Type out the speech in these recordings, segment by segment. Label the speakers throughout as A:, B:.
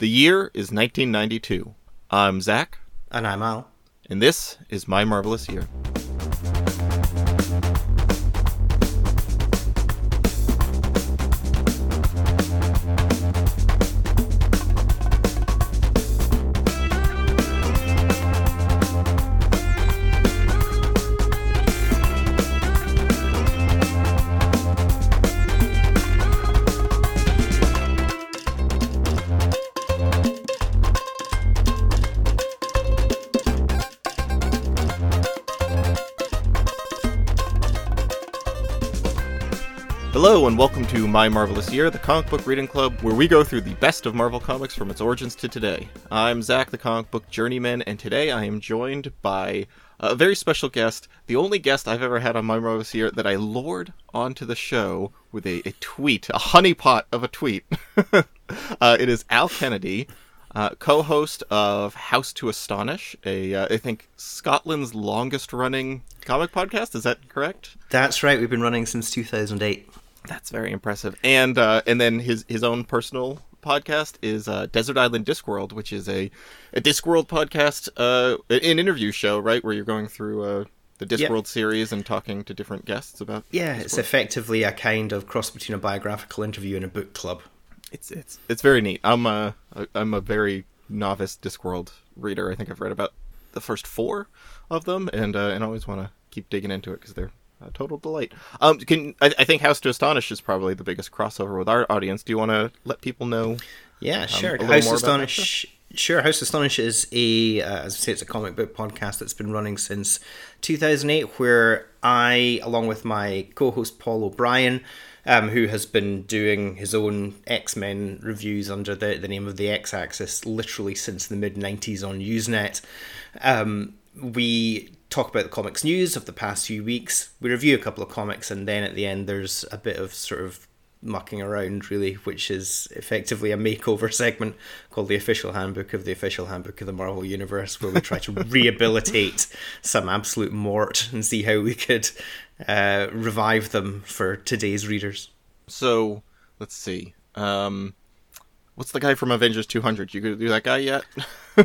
A: The year is 1992. I'm Zach,
B: And I'm Al.
A: and this is My Marvelous Year. And welcome to My Marvelous Year, the comic book reading club, where we go through the best of Marvel Comics from its origins to today. I'm Zach, the comic book journeyman, and today I am joined by a very special guest, the only guest I've ever had on My Marvelous Year that I lured onto the show with a, a tweet, a honeypot of a tweet. uh, it is Al Kennedy, uh, co-host of House to Astonish, a uh, I think Scotland's longest-running comic podcast. Is that correct?
B: That's right, we've been running since 2008.
A: That's very impressive. And uh, and then his his own personal podcast is uh, Desert Island Discworld, which is a a Discworld podcast, uh, an interview show, right, where you're going through uh, the Discworld series and talking to different guests about.
B: Yeah, it's effectively a kind of cross between a biographical interview and a book club.
A: It's it's it's very neat. I'm a I'm a very novice Discworld reader. I think I've read about the first four of them, and uh, and I always want to keep digging into it because they're a total delight. Um, can I, I think House to Astonish is probably the biggest crossover with our audience. Do you want to let people know?
B: Yeah, sure.
A: Um, a
B: House
A: that
B: Astonish. Sure, House Astonish is a, uh, as I say, it's a comic book podcast that's been running since 2008, where I, along with my co-host Paul O'Brien, um, who has been doing his own X Men reviews under the, the name of the X Axis literally since the mid 90s on Usenet. Um, we talk about the comics news of the past few weeks. We review a couple of comics, and then at the end, there's a bit of sort of mucking around, really, which is effectively a makeover segment called the Official Handbook of the Official Handbook of the Marvel Universe, where we try to rehabilitate some absolute mort and see how we could uh, revive them for today's readers.
A: So let's see. Um, what's the guy from Avengers 200? You gonna do that guy yet? uh, or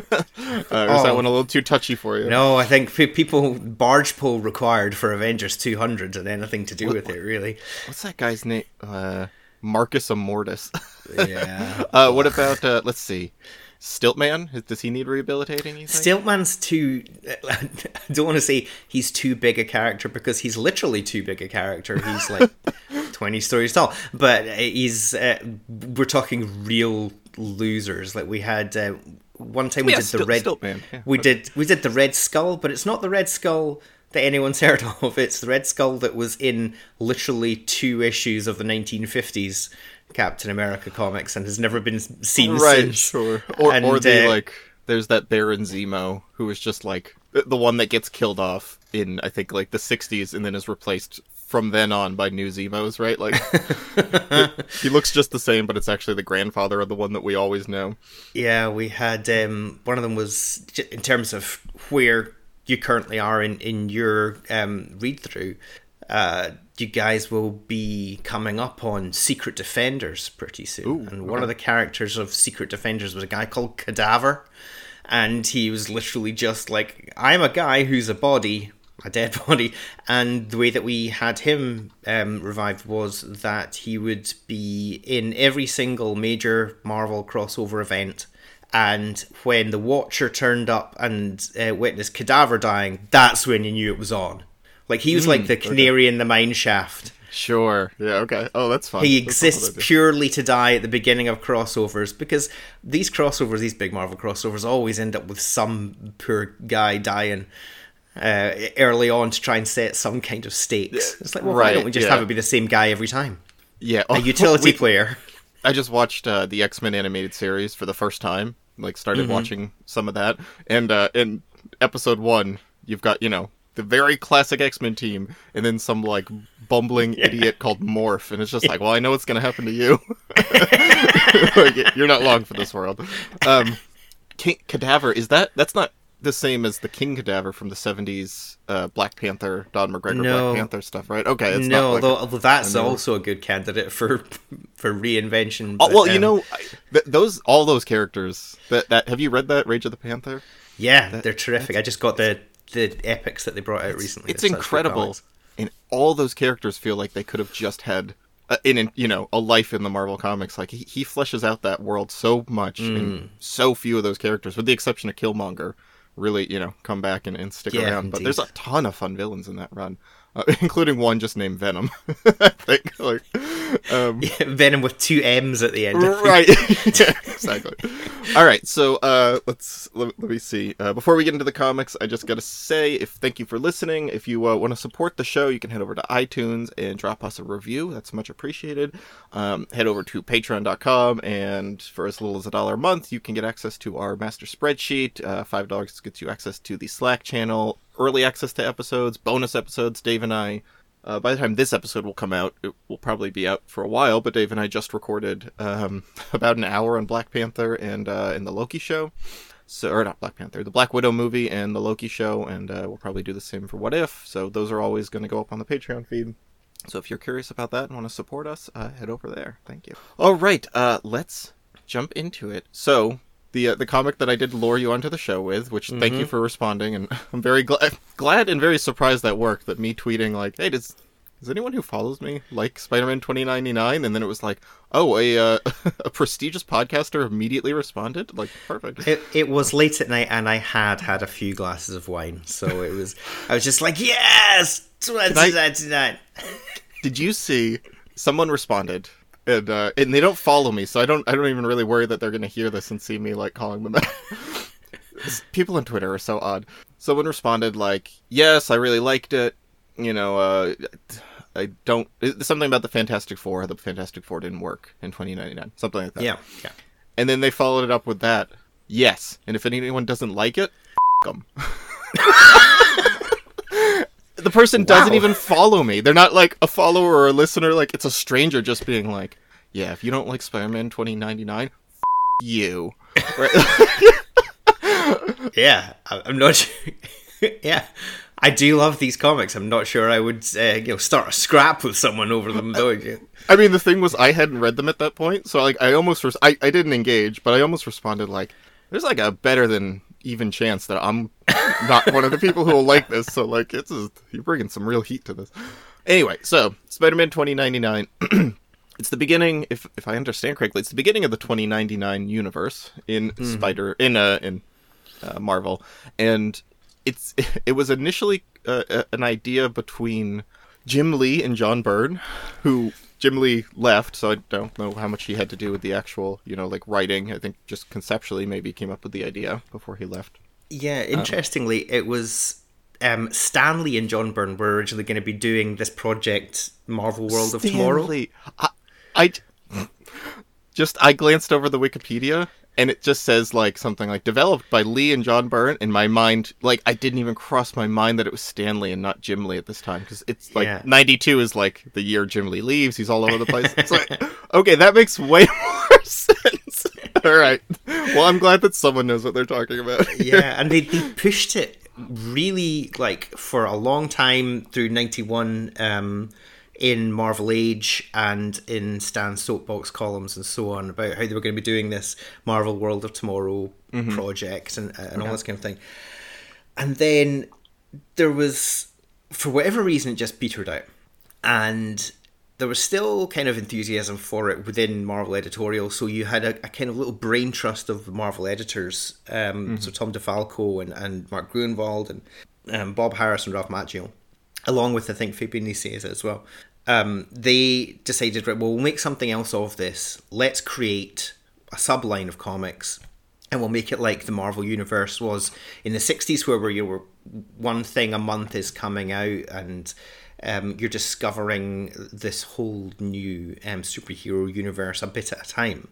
A: is that
B: Oh.
A: one a little too touchy for you?
B: No, I think pe- people barge pole required for Avengers 200 and anything to do with it, really.
A: What's that guy's name? Uh, Marcus Immortus.
B: Yeah.
A: uh, what about uh, let's see, Stiltman? Does he need rehabilitating?
B: Stiltman's too. I don't want to say he's too big a character because he's literally too big a character. He's like twenty stories tall, but he's. Uh, we're talking real losers. Like we had uh, one time we
A: Yeah,
B: did the
A: Stil-
B: red.
A: Stiltman, yeah.
B: We did we did the Red Skull, but it's not the Red Skull that anyone's heard of. It's the Red Skull that was in literally two issues of the 1950s Captain America comics and has never been seen
A: right,
B: since.
A: sure. Or, or the
B: uh,
A: like, there's that Baron Zemo who is just like the the one that gets killed off in I think like the 60s and then is replaced from then on by new Zemos, right? Like he looks just the same, but it's actually the grandfather of the one that we always know.
B: Yeah, we had um, one of them was in terms of where you currently are in in your um, read through. Uh, you guys will be coming up on Secret Defenders pretty soon,
A: Ooh,
B: and one
A: okay.
B: of the characters of Secret Defenders was a guy called Cadaver, and he was literally just like, "I'm a guy who's a body." A dead body, and the way that we had him um, revived was that he would be in every single major Marvel crossover event. And when the Watcher turned up and uh, witnessed Cadaver dying, that's when you knew it was on. Like he was like the canary in the mine shaft.
A: Sure. Yeah. Okay. Oh, that's fun.
B: He
A: That's
B: exists
A: fun
B: purely to die at the beginning of crossovers because these crossovers, these big Marvel crossovers, always end up with some poor guy dying uh, early on to try and set some kind of stakes. It's like, well, why don't we just
A: yeah.
B: have it be the same guy every time?
A: Yeah.
B: A utility
A: we-
B: player.
A: I just watched uh, the X Men animated series for the first time. Like, started
B: Mm-hmm.
A: watching some of that, and uh, in episode one, you've got you know the very classic X Men team, and then some like bumbling idiot called Morph, and it's just like, well, I know what's gonna happen to you. like, you're not long for this world. Um, Ca- Cadaver is that? That's not. The same as the King Cadaver from the '70s uh, Black Panther, Don McGregor
B: No.
A: Black Panther stuff, right? Okay, it's
B: no,
A: not like
B: although, although that's
A: a
B: also a good candidate for for reinvention.
A: Oh,
B: but,
A: well, you
B: um,
A: know, I, th- those all those characters that that have you read that Rage of the Panther?
B: yeah, they're terrific. I just got the the epics that they brought out recently.
A: It's
B: such good
A: incredible, and all those characters feel like they could have just had. Uh, in, in you know a life in the Marvel comics, like he, he fleshes out that world so much,
B: Mm.
A: and so few of those characters, with the exception of Killmonger, really you know come back and, and stick
B: Yeah,
A: around. But there's a ton of fun villains in that run, uh, including one just named Venom. I think like um,
B: Venom with two M's at the end.
A: right. Yeah exactly. All right so uh let's let, let me see. Uh, before we get into the comics i just gotta say if thank you for listening. If you uh, want to support the show you can head over to itunes and drop us a review. That's much appreciated. Um, head over to patreon.com and for as little as a dollar a month you can get access to our master spreadsheet. Uh, five dollars gets you access to the slack channel early access to episodes bonus episodes dave and i uh, by the time this episode will come out, it will probably be out for a while. But Dave and I just recorded um, about an hour on Black Panther and uh, the Loki show. So, or not Black Panther, the Black Widow movie and the Loki show, and uh, we'll probably do the same for What If. So those are always going to go up on the Patreon feed. So if you're curious about that and want to support us, uh, head over there. Thank you. All right, uh, let's jump into it. So the uh, the comic that I did lure you onto the show with, which thank you for responding, and I'm very glad glad and very surprised that worked. That me tweeting like, "Hey, does does anyone who follows me like Spider-Man 2099?" And then it was like, "Oh, a uh, a prestigious podcaster immediately responded." Like, perfect.
B: It, it was late at night, and I had had a few glasses of wine, so it was. I was just like, yes, twenty ninety nine.
A: Did you see someone responded? And uh, and they don't follow me, so I don't I don't even really worry that they're gonna hear this and see me like calling them out. People on Twitter are so odd. Someone responded like, "Yes, I really liked it. You know, uh, I don't it's something about the Fantastic Four. The Fantastic Four didn't work in 2099, something like that.
B: Yeah, yeah.
A: And then they followed it up with that. Yes, and if anyone doesn't like it, them. the person doesn't
B: Wow.
A: even follow me. They're not like a follower or a listener. Like it's a stranger just being like, "Yeah, if you don't like Spider-Man 2099, you." Right?
B: Yeah, I- I'm not. Sure. yeah, I do love these comics. I'm not sure I would, uh, you know, start a scrap with someone over them though. Yeah.
A: I mean, the thing was, I hadn't read them at that point, so like I almost res- I I didn't engage, but I almost responded like, "There's like a better than even chance that I'm not one of the people who will like this." So like, it's a, you're bringing some real heat to this. Anyway, so Spider-Man 2099. it's the beginning, if if I understand correctly, it's the beginning of the 2099 universe in Spider in uh in uh, Marvel, and it's it was initially uh, an idea between Jim Lee and John Byrne, who Jim Lee left, so I don't know how much he had to do with the actual, you know, like writing. I think just conceptually maybe came up with the idea before he left.
B: Yeah, interestingly, it was um, Stan Lee and John Byrne were originally going to be doing this project, Marvel World of Tomorrow.
A: I, I just I glanced over the Wikipedia and it just says like something like developed by Lee and John Byrne. In my mind, like I didn't even cross my mind that it was Stan Lee and not Jim Lee at this time because it's like
B: Yeah.
A: '92 is like the year Jim Lee leaves. He's all over the place. It's like okay, that makes way more sense. all right, well I'm glad that someone knows what they're talking about.
B: yeah, and they, they pushed it really like for a long time through '91 um, in Marvel Age and in Stan's soapbox columns and so on about how they were going to be doing this Marvel World of Tomorrow project and and all this kind of thing. And then there was, for whatever reason, it just petered out, and there was still kind of enthusiasm for it within Marvel editorial. So you had a, a kind of little brain trust of Marvel editors. Um, So Tom DeFalco and, and Mark Gruenwald and um, Bob Harras and Ralph Macchio, along with I think Fabian Nicieza as well. Um, they decided, right, well, we'll make something else of this. Let's create a subline of comics and we'll make it like the Marvel universe was in the 60s where, you were one thing a month is coming out and um, you're discovering this whole new um, superhero universe a bit at a time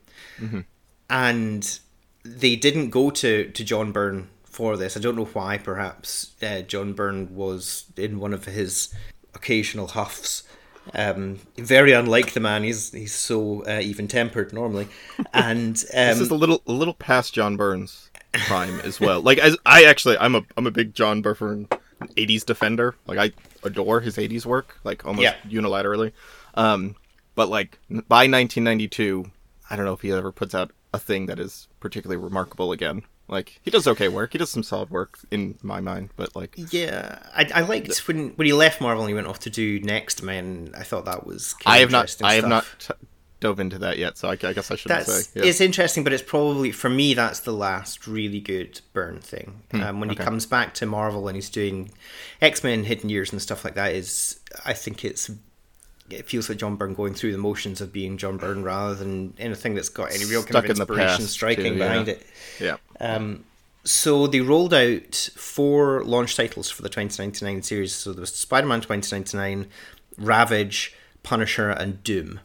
B: and they didn't go to, to John Byrne for this. I don't know why. Perhaps uh, John Byrne was in one of his occasional huffs. Um, very unlike the man. He's he's so uh, even tempered normally, and um,
A: This is a little a little past John Byrne's. prime as well. Like as I actually, I'm a I'm a big John Byrne '80s defender. Like I adore his '80s work, like almost
B: Yeah.
A: unilaterally. Um, but like by 1992, I don't know if he ever puts out a thing that is particularly remarkable again. Like he does okay work. He does some solid work in my mind, but like
B: Yeah, I, I liked when when he left Marvel and he went off to do Next Men. I thought that was. Kind
A: I have not I have not t- dove into that yet, so I, I guess I shouldn't
B: That's
A: say. Yeah.
B: it's interesting, but it's probably for me that's the last really good Byrne thing. um, when
A: Hmm, okay.
B: he comes back to Marvel and he's doing X Men Hidden Years and stuff like that, is I think it's it feels like John Byrne going through the motions of being John Byrne rather than anything that's got any real kind
A: Stuck
B: of
A: in
B: inspiration
A: past,
B: striking
A: too, yeah.
B: behind it.
A: yeah.
B: Um, so they rolled out four launch titles for the 2099 series. So there was Spider-Man 2099, Ravage, Punisher, and Doom.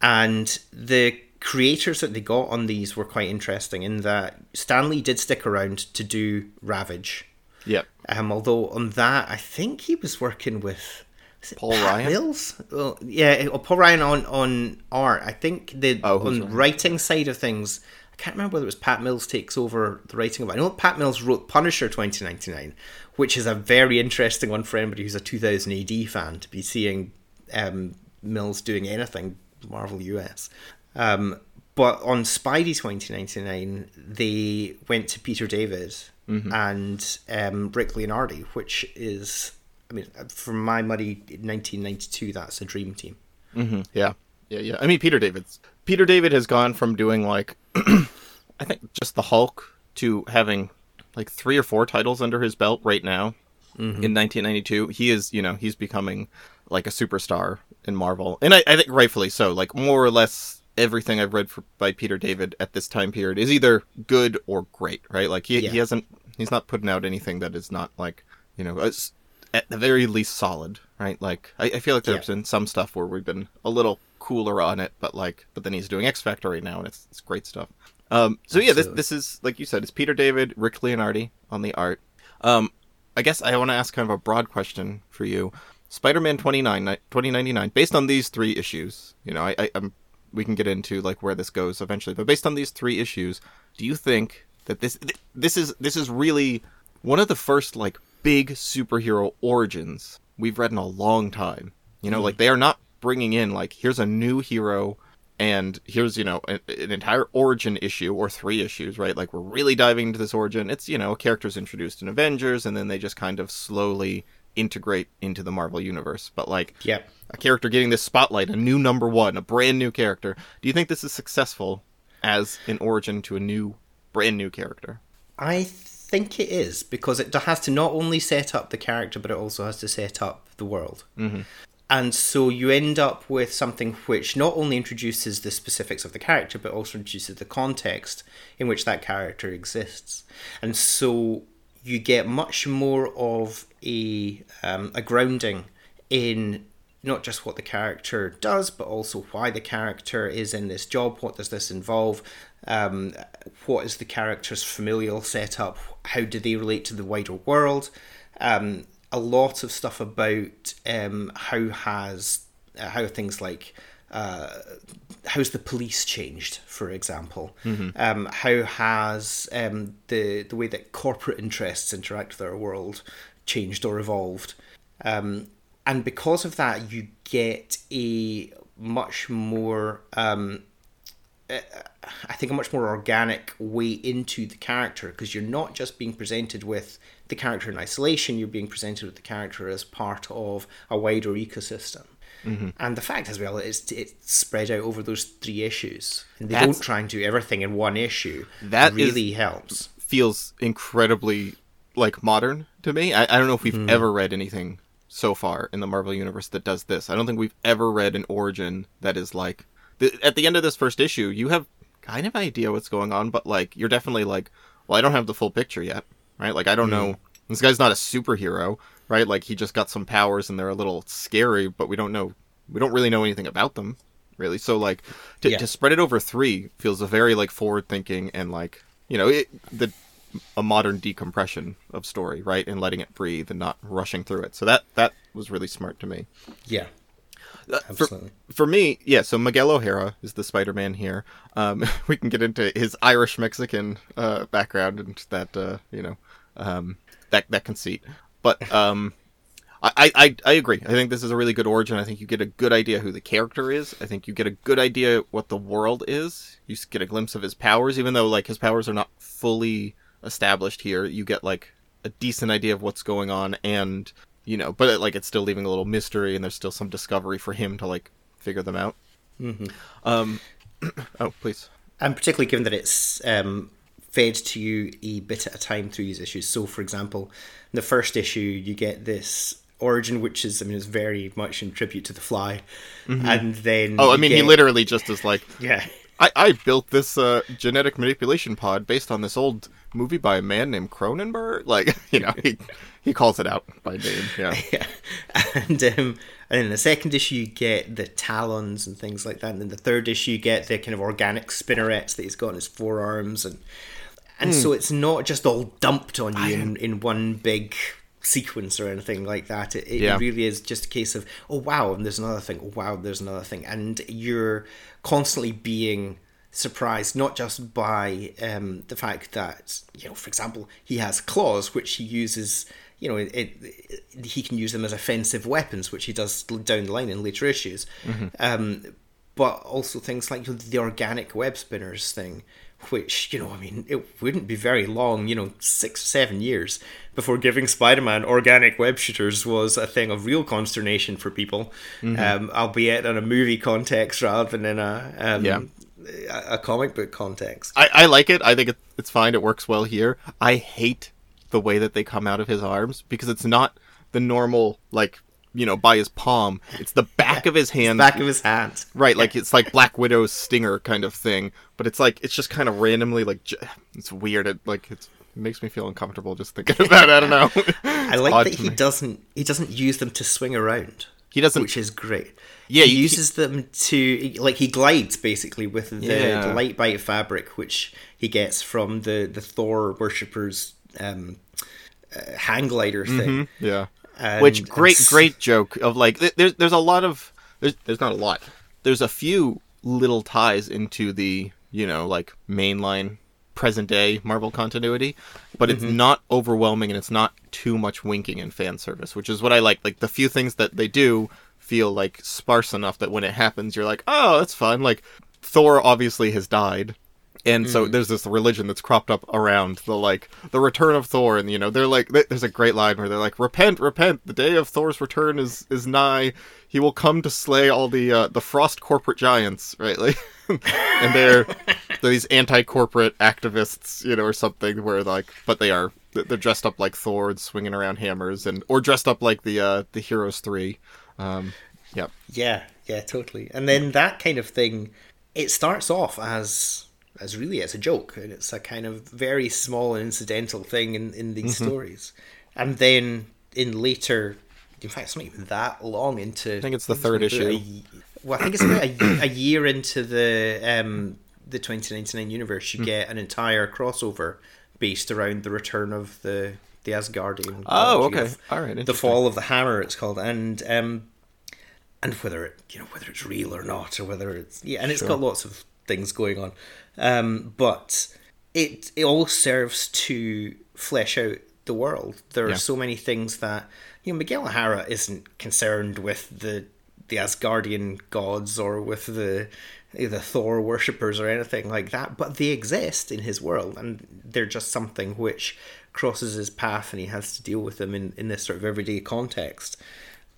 B: And the creators that they got on these were quite interesting in that Stan Lee did stick around to do Ravage.
A: Yeah.
B: Um, although on that, I think he was working with
A: Paul
B: Pat
A: Ryan?
B: Mills. Well, yeah, Paul Ryan on on art. I think the
A: Oh,
B: on writing side of things. I can't remember whether it was Pat Mills takes over the writing of it. I know Pat Mills wrote Punisher 2099, which is a very interesting one for anybody who's a 2000 AD fan to be seeing um, Mills doing anything Marvel US. Um, but on Spidey 2099, they went to Peter David and um, Rick Leonardi, which is, I mean, from my money, 1992, that's a dream team.
A: hmm Yeah, yeah, yeah. I mean, Peter David's Peter David has gone from doing like, I think just the Hulk to having like three or four titles under his belt right now. In 1992, he is, you know, he's becoming like a superstar in Marvel, and I, I think rightfully so. Like more or less everything I've read for, by Peter David at this time period is either good or great, right? Like he,
B: Yeah.
A: he hasn't, he's not putting out anything that is not like, you know, as- at the very least solid, right? Like I, I feel like there's
B: Yeah.
A: been some stuff where we've been a little cooler on it, but like, but then he's doing X Factor right now, and it's it's great stuff. Um, so yeah, this this is like you said, it's Peter David, Rick Leonardi on the art. Um, I guess I want to ask kind of a broad question for you. Spider-Man 29, 2099, based on these three issues, you know, I, I, I'm, we can get into like where this goes eventually, but based on these three issues, do you think that this this is this is really one of the first like big superhero origins we've read in a long time? You know, hmm. like they are not bringing in like here's a new hero and here's you know an, an entire origin issue or three issues right? Like we're really diving into this origin. It's you know a character's introduced in avengers and then they just kind of slowly integrate into the marvel universe. But like
B: Yep.
A: a character getting this spotlight a new number one a brand new character. Do you think this is successful as an origin to a new brand new character?
B: I think it is because it has to not only set up the character, but it also has to set up the world. Mm-hmm. And so you end up with something which not only introduces the specifics of the character, but also introduces the context in which that character exists. And so you get much more of a um, a grounding in not just what the character does, but also why the character is in this job. What does this involve? Um, what is the character's familial setup? How do they relate to the wider world? Um, a lot of stuff about um, how has uh, how things like uh, how's the police changed, for example? Um, how has um, the the way that corporate interests interact with our world changed or evolved? Um, and because of that, you get a much more um, Uh, I think a much more organic way into the character because you're not just being presented with the character in isolation, you're being presented with the character as part of a wider ecosystem. Mm-hmm. And the fact as well is it's spread out over those three issues. And they
A: That's-
B: don't try and do everything in one issue.
A: That
B: really helps.
A: feels incredibly like modern to me. I, I don't know if we've hmm. ever read anything so far in the Marvel universe that does this. I don't think we've ever read an origin that is like the, at the end of this first issue, you have kind of idea what's going on, but like you're definitely like, well, I don't have the full picture yet, right? Like I don't know. Mm-hmm. This guy's not a superhero, right? Like he just got some powers and they're a little scary, but we don't know. We don't really know anything about them, really. So like to,
B: Yeah.
A: to spread it over three feels a very like forward thinking and like you know it, the a modern decompression of story, right? And letting it breathe and not rushing through it. So that that was really smart to me.
B: Yeah.
A: Uh, for, for me, yeah. So Miguel O'Hara is the Spider-Man here. Um, we can get into his Irish Mexican uh, background and that uh, you know um, that that conceit. But um, I, I I agree. I think this is a really good origin. I think you get a good idea who the character is. I think you get a good idea what the world is. You get a glimpse of his powers, even though like his powers are not fully established here. You get like a decent idea of what's going on, and you know, but like it's still leaving a little mystery, and there's still some discovery for him to like figure them out. Mm-hmm. Um, oh, please.
B: and particularly given that it's um, fed to you a bit at a time through these issues. So, for example, in the first issue, you get this origin, which is, I mean, is very much in tribute to the Fly, and then
A: Oh, I
B: you
A: mean, he literally just is like,
B: yeah.
A: I, I built this uh, genetic manipulation pod based on this old movie by a man named Cronenberg. Like, you know, he he calls it out by name. Yeah.
B: yeah. And um, and in the second issue you get the talons and things like that, and in the third issue you get the kind of organic spinnerets that he's got on his forearms, and and so it's not just all dumped on you in, in one big sequence or anything like that. It, it
A: Yeah.
B: really is just a case of oh wow, and there's another thing. Oh wow, there's another thing, and you're constantly being surprised not just by um, the fact that you know, for example, he has claws which he uses. You know, it, it, he can use them as offensive weapons, which he does down the line in later issues. Um, but also things like the organic web spinners thing, which you know, I mean, it wouldn't be very long, you know, six seven years before giving Spider-Man organic web shooters was a thing of real consternation for people, um, albeit in a movie context rather than in a um,
A: Yeah.
B: A, comic book context.
A: I, I like it. I think it, it's fine. It works well here. I hate the way that they come out of his arms because it's not the normal, like, you know, by his palm. It's the back of his hand.
B: Back of his hand,
A: Right, like it's like Black Widow's stinger kind of thing, but it's like it's just kind of randomly like j- it's weird. It like it's, it makes me feel uncomfortable just thinking about. it. I don't know.
B: I like that he
A: me.
B: doesn't he doesn't use them to swing around.
A: He doesn't.
B: which is great.
A: Yeah,
B: he uses them to like he glides basically with the,
A: Yeah.
B: the light bite fabric, which he gets from the the Thor worshippers um, uh, hang glider thing.
A: Yeah.
B: And-
A: Which great,
B: and
A: great joke of like there's there's a lot of there's there's not a lot. There's a few little ties into the you know like mainline present day Marvel continuity, but it's
B: Mm-hmm.
A: not overwhelming and it's not too much winking and fan service, which is what I like. Like the few things that they do feel like sparse enough that when it happens, you're like, oh, that's fun. Like Thor obviously has died. And
B: Mm.
A: so there's this religion that's cropped up around the like the return of Thor, and you know they're like th- there's a great line where they're like repent, repent, the day of Thor's return is is nigh. He will come to slay all the uh, the frost corporate giants, right? Like, and they're they're these anti-corporate activists, you know, or something. Where like, but they are they're dressed up like Thor and swinging around hammers, and or dressed up like the uh, the Heroes Three. Um, yeah,
B: Yeah, yeah, totally. And then that kind of thing, it starts off as as really as a joke, and it's a kind of very small and incidental thing in in these
A: Mm-hmm.
B: stories, and then in later. In fact, it's not even that long into. I
A: think it's the third issue.
B: well, I think it's about a, a year into the um, the 2099 universe. You get an entire crossover based around the return of the the Asgardian.
A: Oh, okay. All right,
B: The fall of the hammer, it's called, and um, and whether it you know whether it's real or not, or whether it's yeah, and it's
A: Sure.
B: got lots of things going on, um, but it it all serves to flesh out the world. There are
A: Yeah.
B: so many things that you know Miguel O'Hara isn't concerned with the the Asgardian gods or with the the Thor worshippers or anything like that, but they exist in his world, and they're just something which crosses his path, and he has to deal with them in, in this sort of everyday context,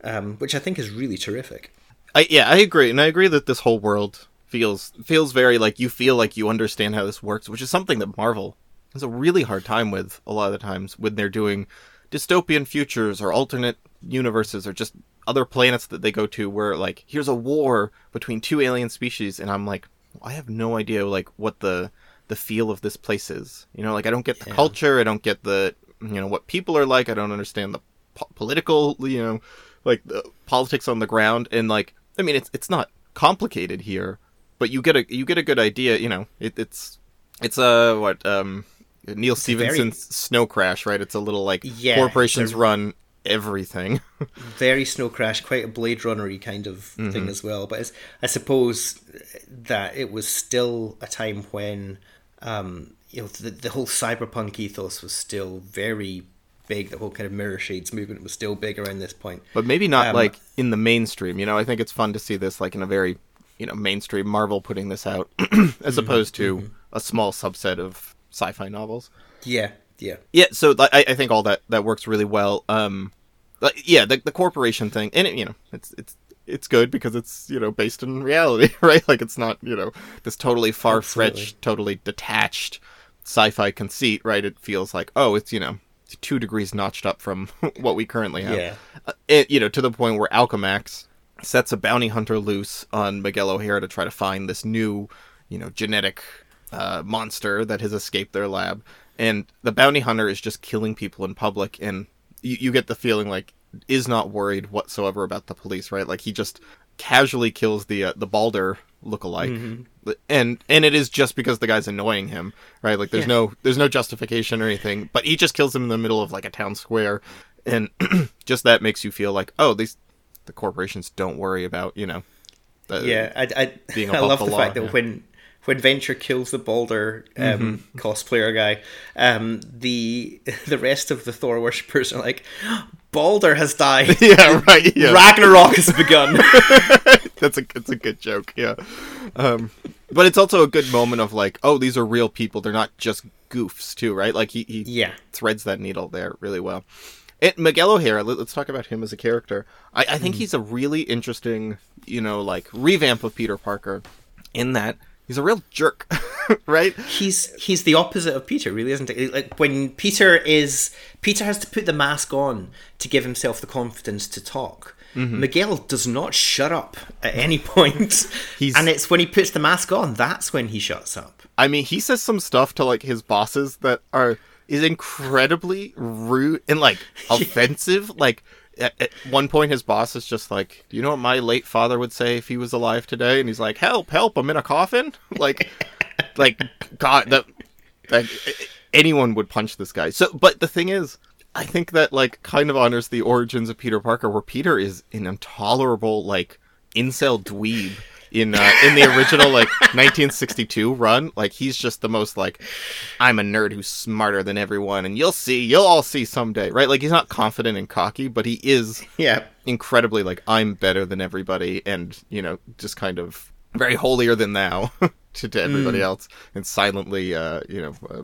B: um, which I think is really terrific.
A: I yeah, I agree, and I agree that this whole world feels feels very like you feel like you understand how this works, which is something that Marvel has a really hard time with a lot of the times when they're doing dystopian futures or alternate universes or just other planets that they go to where like here's a war between two alien species and I'm like I have no idea like what the the feel of this place is. You know, like I don't get the
B: Yeah.
A: culture, I don't get the you know what people are like, I don't understand the po- political, you know, like the politics on the ground and like I mean it's it's not complicated here, but you get a you get a good idea, you know. It, it's it's a what um Neal
B: Stephenson's very-
A: Snow Crash, right? It's a little like
B: Yeah,
A: corporations
B: a-
A: run everything.
B: very Snow Crash, quite a Blade Runner kind of
A: Mm-hmm.
B: thing as well. But it's, I suppose that it was still a time when um, you know the, the whole cyberpunk ethos was still very big. The whole kind of mirror shades movement was still big around this point.
A: but maybe not
B: Um,
A: like in the mainstream. You know, I think it's fun to see this like in a very you know mainstream Marvel putting this out as opposed to a small subset of sci-fi novels.
B: Yeah, yeah,
A: Yeah, so I, I think all that that works really well. Um, yeah, the, the corporation thing, and it, you know, it's it's it's good because it's you know based in reality, right? Like it's not you know this totally far fetched, totally detached sci-fi conceit, right? It feels like oh, it's you know two degrees notched up from what we currently have.
B: Yeah.
A: Uh, it, you know, to the point where Alchemax sets a bounty hunter loose on Miguel O'Hara to try to find this new, you know, genetic uh, monster that has escaped their lab, and the bounty hunter is just killing people in public, and you, you get the feeling like is not worried whatsoever about the police, right? Like he just casually kills the uh, the Balder lookalike, and and it is just because the guy's annoying him, right? Like there's
B: Yeah.
A: no there's no justification or anything, but he just kills him in the middle of like a town square, and just that makes you feel like oh these the corporations don't worry about you know the-
B: yeah. I, I,
A: being
B: I love
A: the
B: the,
A: law,
B: fact that
A: yeah.
B: when when Venture kills the Balder um,
A: Mm-hmm.
B: cosplayer guy, um, the the rest of the Thor worshippers are like, Balder has died.
A: yeah right yeah.
B: Ragnarok has begun.
A: that's a it's a good joke yeah. Um but it's also a good moment of like oh these are real people. They're not just goofs too right? Like he, he
B: Yeah.
A: threads that needle there really well. And miguel o'hara let, us talk about him as a character. I, I think he's a really interesting you know like revamp of peter parker in that he's a real jerk right
B: he's he's the opposite of Peter, really, isn't it? Like when Peter is Peter has to put the mask on to give himself the confidence to talk.
A: Mm-hmm.
B: Miguel does not shut up at any point,
A: He's-
B: and it's when he puts the mask on that's when he shuts up.
A: I mean, he says some stuff to like his bosses that are is incredibly rude and like offensive. Like at, at one point, his boss is just like, "Do you know what my late father would say if he was alive today?" And he's like, "Help! Help! I'm in a coffin!" Like, like God, that like anyone would punch this guy. So, but the thing is. I think that like kind of honors the origins of Peter Parker, where Peter is an intolerable like incel dweeb in uh, in the original like 1962 run. Like he's just the most like I'm a nerd who's smarter than everyone, and you'll see, you'll all see someday, right? Like he's not confident and cocky, but he is
B: Yeah,
A: incredibly like I'm better than everybody, and you know, just kind of very holier than thou to, to everybody else, and silently, uh, you know. Uh,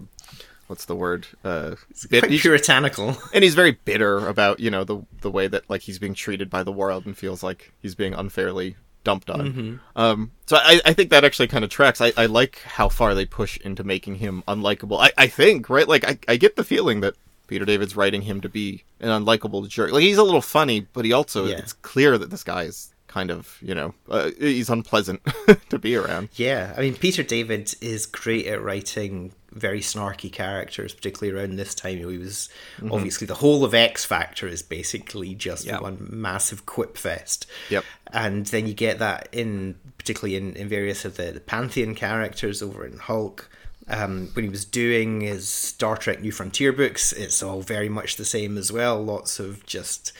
A: What's the word? Uh, bit-
B: quite puritanical.
A: and he's very bitter about you know the the way that like he's being treated by the world and feels like he's being unfairly dumped on.
B: Mm-hmm.
A: Um, so I, I think that actually kind of tracks. I, I like how far they push into making him unlikable. I, I think right, like I, I get the feeling that Peter David's writing him to be an unlikable jerk. Like he's a little funny, but he also
B: Yeah.
A: it's clear that this guy is kind of you know uh, he's unpleasant to be around.
B: Yeah, I mean Peter David is great at writing very snarky characters, particularly around this time. He was obviously the whole of X Factor is basically just
A: Yeah.
B: one massive quip fest.
A: Yep.
B: and then you get that in particularly in, in various of the, the pantheon characters over in Hulk. Um, when he was doing his Star Trek New Frontier books, it's all very much the same as well. Lots of just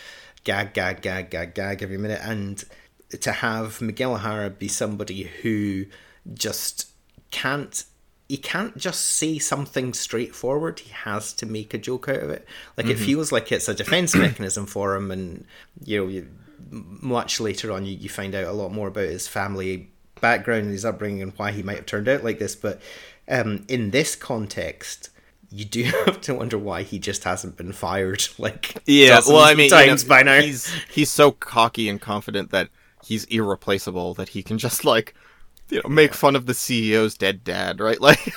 B: gag, gag, gag, gag, gag every minute, and to have Miguel O'Hara be somebody who just can't he can't just say something straightforward. He has to make a joke out of it. Like it feels like it's a defense mechanism for him, and you know, you, much later on, you, you find out a lot more about his family background and his upbringing and why he might have turned out like this. But um, in this context, you do have to wonder why he just hasn't been fired. Like yeah,
A: well, I mean, you know,
B: by now.
A: he's he's so cocky and confident that he's irreplaceable that he can just like you know make fun of the CEO's dead dad, right? Like,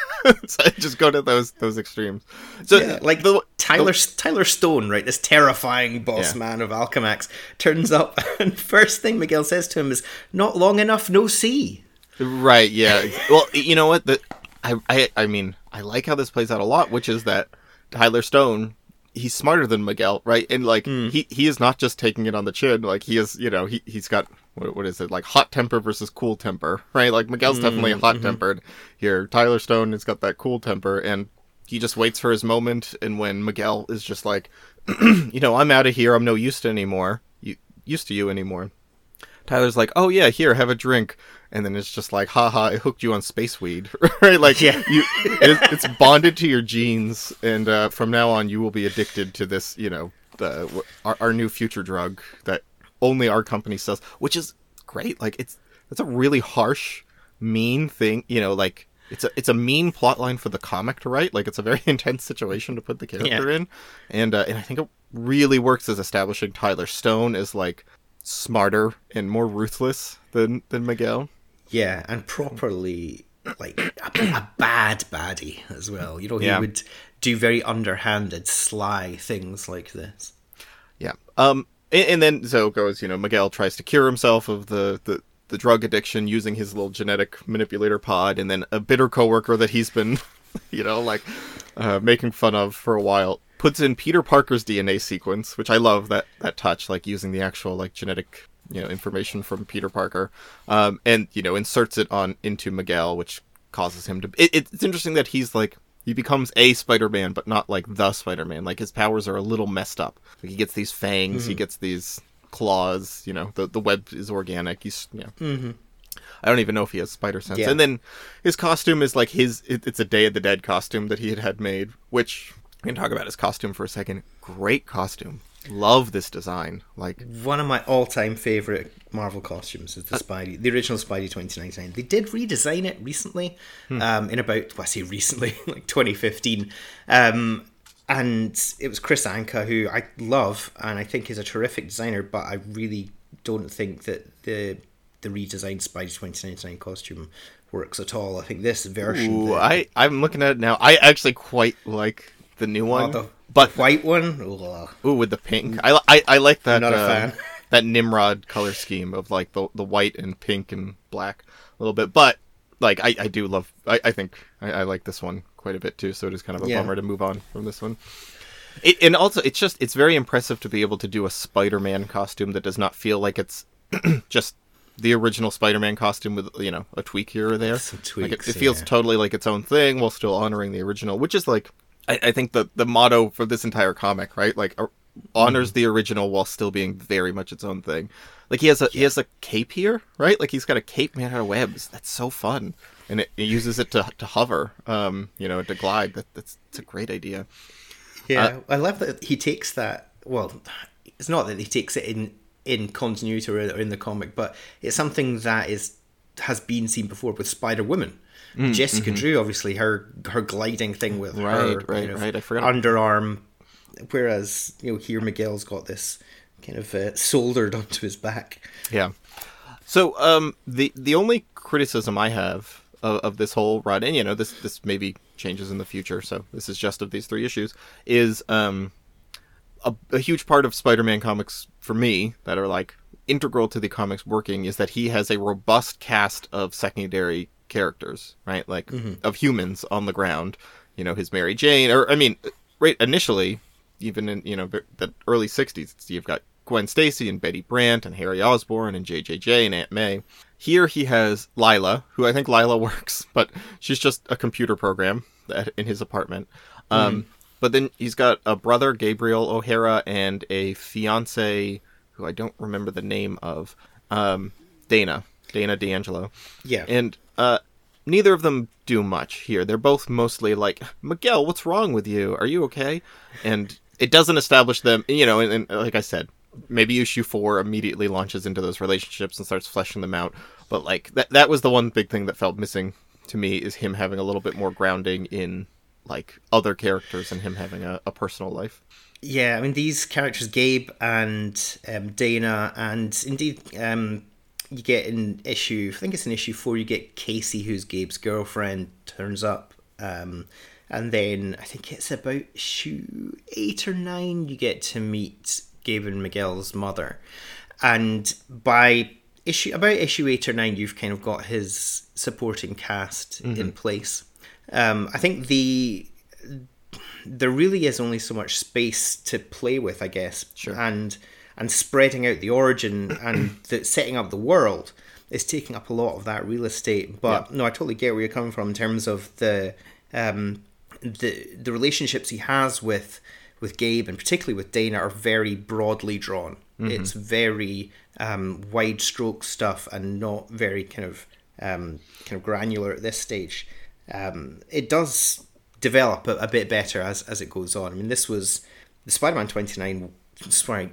A: so just go to those those extremes. So
B: Yeah, like
A: the
B: Tyler Tyler Stone, right? This terrifying boss
A: Yeah.
B: man of Alchemax turns up, and first thing Miguel says to him is, "Not long enough, no see."
A: Right. Yeah. Well, you know what? The I, I I mean I like how this plays out a lot, which is that Tyler Stone he's smarter than Miguel, right? And like hmm. he he is not just taking it on the chin. Like he is, you know, he he's got what what is it like hot temper versus cool temper, right? Like Miguel's definitely hot tempered here. Tyler Stone has got that cool temper, and he just waits for his moment, and when Miguel is just like, you know, I'm out of here. I'm no use to anymore. You used to you anymore. Tyler's like, oh yeah, here, have a drink, and then it's just like, haha, I hooked you on space weed, right? Like,
B: Yeah.
A: you, it's, it's bonded to your genes, and uh, from now on, you will be addicted to this, you know, the our, our new future drug that only our company sells, which is great. Like, it's it's a really harsh, mean thing, you know, like. It's a it's a mean plot line for the comic to write. Like it's a very intense situation to put the character in, and uh, and I think it really works as establishing Tyler Stone as like smarter and more ruthless than than Miguel.
B: Yeah, and properly like a, a bad baddie as well. You know, he
A: Yeah.
B: would do very underhanded, sly things like this.
A: Yeah. Um. And, and then so it goes. You know, Miguel tries to cure himself of the the. The drug addiction using his little genetic manipulator pod, and then a bitter coworker that he's been, you know, like uh, making fun of for a while, puts in Peter Parker's DNA sequence, which I love that that touch, like using the actual like genetic you know information from Peter Parker, um, and you know inserts it on into Miguel, which causes him to. It, it's interesting that he's like he becomes a Spider-Man, but not like the Spider-Man. Like his powers are a little messed up. Like he gets these fangs, he mm-hmm. gets these claws. You know, the the web is organic. He's you know. Mm-hmm. I don't even know if he has spider sense.
B: Yeah.
A: And then his costume is like his. It, it's a Day of the Dead costume that he had had made, which we can talk about his costume for a second. Great costume. Love this design. Like
B: One of my all-time favorite Marvel costumes is the Spidey, the original Spidey 2099. They did redesign it recently, um, in about well, I say recently, like 2015, um, and it was Kris Anka, who I love and I think is a terrific designer, but I really don't think that the the redesigned Spidey 2099 costume works at all. I think this version,
A: Ooh,
B: the,
A: I I'm looking at it now. I actually quite like the new
B: oh,
A: one,
B: the
A: but
B: white one, ugh.
A: ooh, with the pink. I, I I like that.
B: Not a
A: uh,
B: fan.
A: that Nimrod color scheme of like the the white and pink and black a little bit, but like I, I do love. I, I think I, I like this one quite a bit too. So it is kind of a
B: Yeah.
A: bummer to move on from this one. It, and also, it's just it's very impressive to be able to do a Spider-Man costume that does not feel like it's just the original Spider-Man costume with you know a tweak here or there.
B: Some
A: Like, it,
B: tweaks,
A: it feels
B: yeah.
A: totally like its own thing while still honoring the original, which is like I, I think the the motto for this entire comic, right? Like uh, honors
B: Mm-hmm.
A: the original while still being very much its own thing. Like he has a he has a cape here, right? Like he's got a cape made out of webs. That's so fun, and it, it uses it to to hover, um, you know, to glide. That that's it's a great idea.
B: Yeah, I love that he takes that. Well, it's not that he takes it in in continuity or in the comic, but it's something that is has been seen before with Spider Woman. Jessica Drew, obviously, her her gliding thing with her
A: Mm, Right, right, right, I forgot.
B: underarm, whereas you know here Miguel's got this kind of uh, soldered onto his back.
A: Yeah. So um, the the only criticism I have of, of this whole run, and you know this this maybe changes in the future, so this is just of these three issues, is um, a, a huge part of Spider-Man comics for me that are like integral to the comics working is that he has a robust cast of secondary characters, right? Like of humans on the ground. You know, his Mary Jane, or I mean, right initially, even in you know the early '60s, you've got Gwen Stacy and Betty Brant and Harry Osborn and JJJ and Aunt May. Here he has Lyla, who I think Lyla works, but she's just a computer program that, in his apartment. Um, But then he's got a brother, Gabriel O'Hara, and a fiance who I don't remember the name of, um, Dana, Dana D'Angelo.
B: Yeah,
A: And uh, neither of them do much here. They're both mostly like, Miguel, what's wrong with you? Are you okay? And it doesn't establish them, you know, and, and like I said, maybe issue four immediately launches into those relationships and starts fleshing them out. But like that, that was the one big thing that felt missing to me is him having a little bit more grounding in like other characters and him having a, a personal life.
B: Yeah, I mean these characters, Gabe and um, Dana, and indeed, um, you get in issue. I think it's in issue four. You get Casey, who's Gabe's girlfriend, turns up, um, and then I think it's about issue eight or nine. You get to meet Gabe and Miguel's mother, and by issue about issue eight or nine, you've kind of got his supporting cast in place. Um, I think the there really is only so much space to play with, I guess.
A: Sure.
B: And and spreading out the origin and the, setting up the world is taking up a lot of that real estate. But no, I totally get where you're coming from in terms of the um, the the relationships he has with with Gabe and particularly with Dana are very broadly drawn. It's very um, wide stroke stuff and not very kind of um, kind of granular at this stage. Um, it does develop a, a bit better as as it goes on. I mean, this was the Spider-Man twenty nine. Sorry.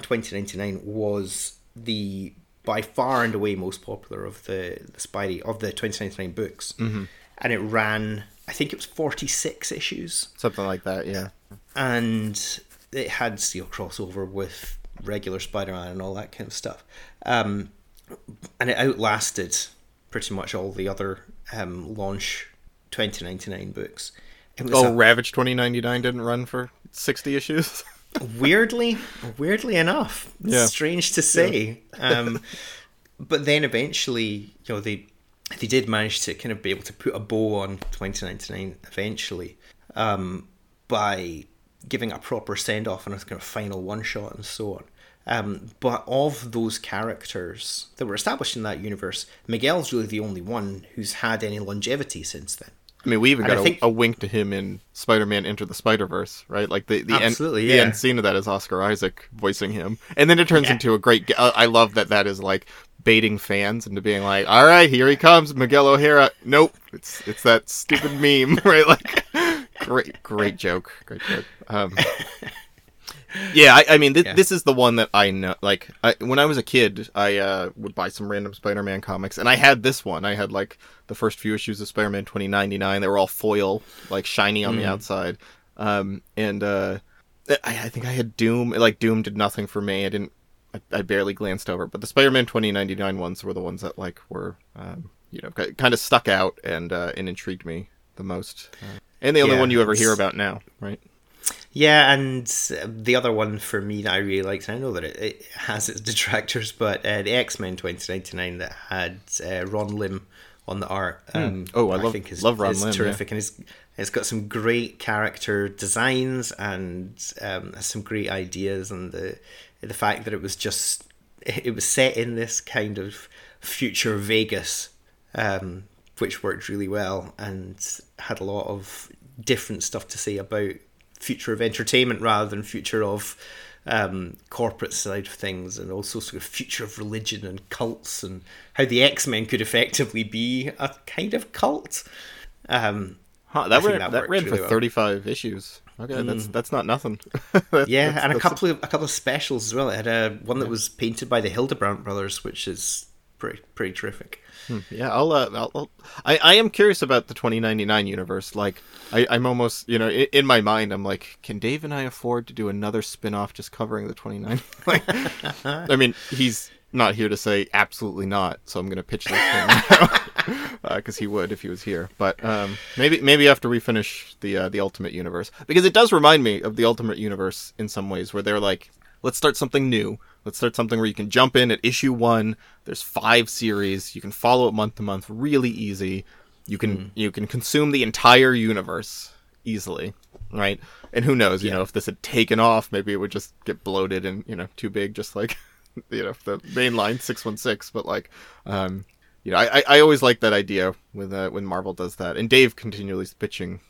B: Twenty ninety nine was the by far and away most popular of the the Spidey of the twenty ninety nine books, mm-hmm. and it ran. I think it was forty six issues
A: Something like that, yeah.
B: and it had know, crossover with regular Spider-Man and all that kind of stuff, um, and it outlasted pretty much all the other um, launch 2099 books.
A: Oh,
B: a-
A: Ravage 2099 didn't run for 60 issues?
B: weirdly, weirdly enough,
A: Yeah.
B: strange to say. Um, but then eventually, you know, they they did manage to kind of be able to put a bow on 2099 eventually um, by giving a proper send off and a kind of final one shot and so on. Um, but of those characters that were established in that universe, Miguel's really the only one who's had any longevity since then.
A: I mean, we even got a,
B: think-
A: a wink to him in Spider-Man Enter the Spider-Verse, right? Like the the
B: Absolutely,
A: end, the end scene of that is Oscar Isaac voicing him, and then it turns
B: Yeah.
A: into a great. I I love that that is like baiting fans into being like, "All right, here he comes, Miguel O'Hara." Nope, it's it's that stupid meme, right? Like, great great joke, great joke. Um, yeah, I, I mean, th-
B: Yeah.
A: this is the one that I know. Like, I, when I was a kid, I uh, would buy some random Spider-Man comics, and I had this one. I had like the first few issues of Spider-Man 2099. They were all foil, like shiny on the outside. Um, and uh, I, I think I had Doom. Like, Doom did nothing for me. I didn't. I, I barely glanced over, but the Spider-Man 2099 ones were the ones that like were, um, you know, kind of stuck out and uh, and intrigued me the most. Uh, and the only
B: Yeah,
A: one you ever hear about now, right?
B: Yeah, and the other one for me that I really liked, and I know that it, it has its detractors, but uh, the X Men 2099 that had uh, Ron Lim on the art. Um,
A: Oh, I love- love Ron
B: is
A: Lim,
B: terrific, and it's it's got some great character designs and um, some great ideas, and the the fact that it was just it was set in this kind of future Vegas, um, which worked really well and had a lot of different stuff to say about future of entertainment rather than future of um, corporate side of things, and also sort of future of religion and cults, and how the X Men could effectively be a kind of cult. Um,
A: Huh, that ran,
B: that
A: that, ran for
B: well.
A: 35 issues. Okay, that's that's not nothing. That-
B: yeah,
A: that's-
B: and a
A: that's-
B: couple of a couple of specials as well. It had a one that was painted by the Hildebrandt brothers, which is pretty pretty terrific.
A: Yeah, I'll, uh, I'll, I'll I, I am curious about the 2099 universe. Like, I, I'm almost, you know, in, in my mind, I'm like, can Dave and I afford to do another spin-off just covering the 29? Like, I mean, he's not here to say absolutely not, so I'm going to pitch that to because he would if he was here. But um, maybe, maybe after we finish the uh, the Ultimate Universe, because it does remind me of the Ultimate Universe in some ways, where they're like, let's start something new. Let's start something where you can jump in at issue one. There's five series. You can follow it month to month, really easy. You can you can consume the entire universe easily, right? And who knows, you know, if this had taken off, maybe it would just get bloated and you know too big, just like you know the mainline six one six. But like, um, you know, I I- always like that idea when uh, when Marvel does that, and Dave continually is pitching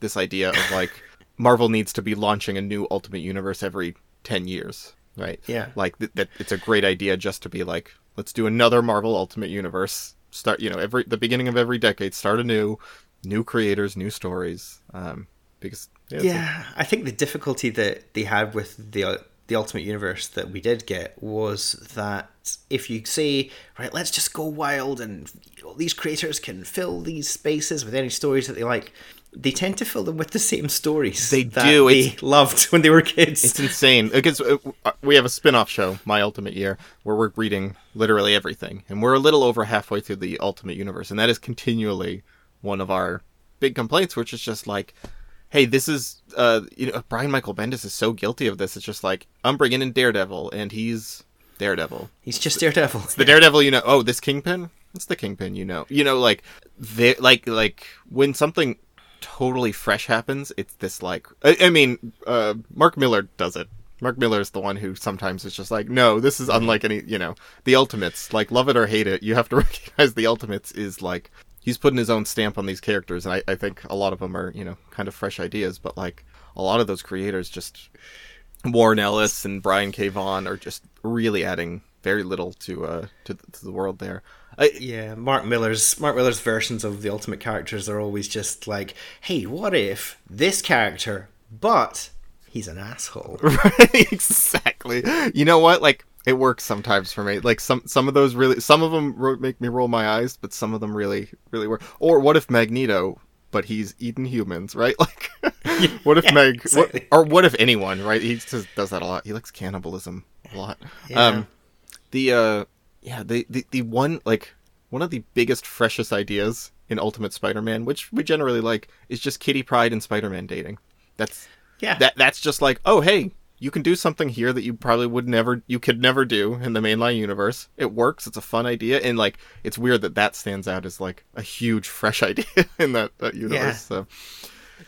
A: this idea of like Marvel needs to be launching a new Ultimate Universe every ten years, right?
B: Yeah.
A: like th- that. It's a great idea just to be like, let's do another Marvel Ultimate Universe. Start, you know, every the beginning of every decade, start anew, new creators, new stories. Um, because yeah,
B: Yeah, I think the difficulty that they had with the the Ultimate Universe that we did get was that if you say, right, let's just go wild and you know, these creators can fill these spaces with any stories that they like, they tend to fill them with the same stories
A: They do,
B: they
A: it's-
B: loved when they were kids.
A: It's insane because uh, we have a spin-off show, My Ultimate Year, where we're reading literally everything, and we're a little over halfway through the Ultimate Universe, and that is continually one of our big complaints, which is just like, hey, this is, uh, you know, Brian Michael Bendis is so guilty of this. It's just like I'm bringing in Daredevil, and he's Daredevil.
B: He's just Daredevil.
A: The Daredevil, you know, oh, this Kingpin, it's the Kingpin, you know, you know, like, they like like when something totally fresh happens, it's this like, I, I mean, uh, Mark Millar does it. Mark Millar is the one who sometimes is just like, no, this is unlike any, you know, the Ultimates, like love it or hate it, you have to recognize the Ultimates is like he's putting his own stamp on these characters, and I, I think a lot of them are you know kind of fresh ideas, but like a lot of those creators just Warren Ellis and Brian K. Vaughan are just really adding very little to uh to, to the world there. I,
B: Yeah, Mark Millar's Mark Millar's versions of the ultimate characters are always just like, "Hey, what if this character, but he's an asshole."
A: Right, exactly. You know what? Like it works sometimes for me. Like some some of those really some of them make me roll my eyes, but some of them really really work. Or what if Magneto but he's eating humans, right? Like what if
B: Yeah,
A: Meg
B: exactly.
A: what, or what if anyone, right? He just does that a lot. He likes cannibalism a lot.
B: Yeah.
A: Um the uh yeah, the, the the one like one of the biggest freshest ideas in Ultimate Spider-Man, which we generally like, is just Kitty Pryde and Spider-Man dating. That's
B: Yeah.
A: that that's just like, oh hey, you can do something here that you probably would never, you could never do in the mainline universe. It works. It's a fun idea, and like, it's weird that that stands out as like a huge fresh idea in that, that universe.
B: Yeah.
A: So,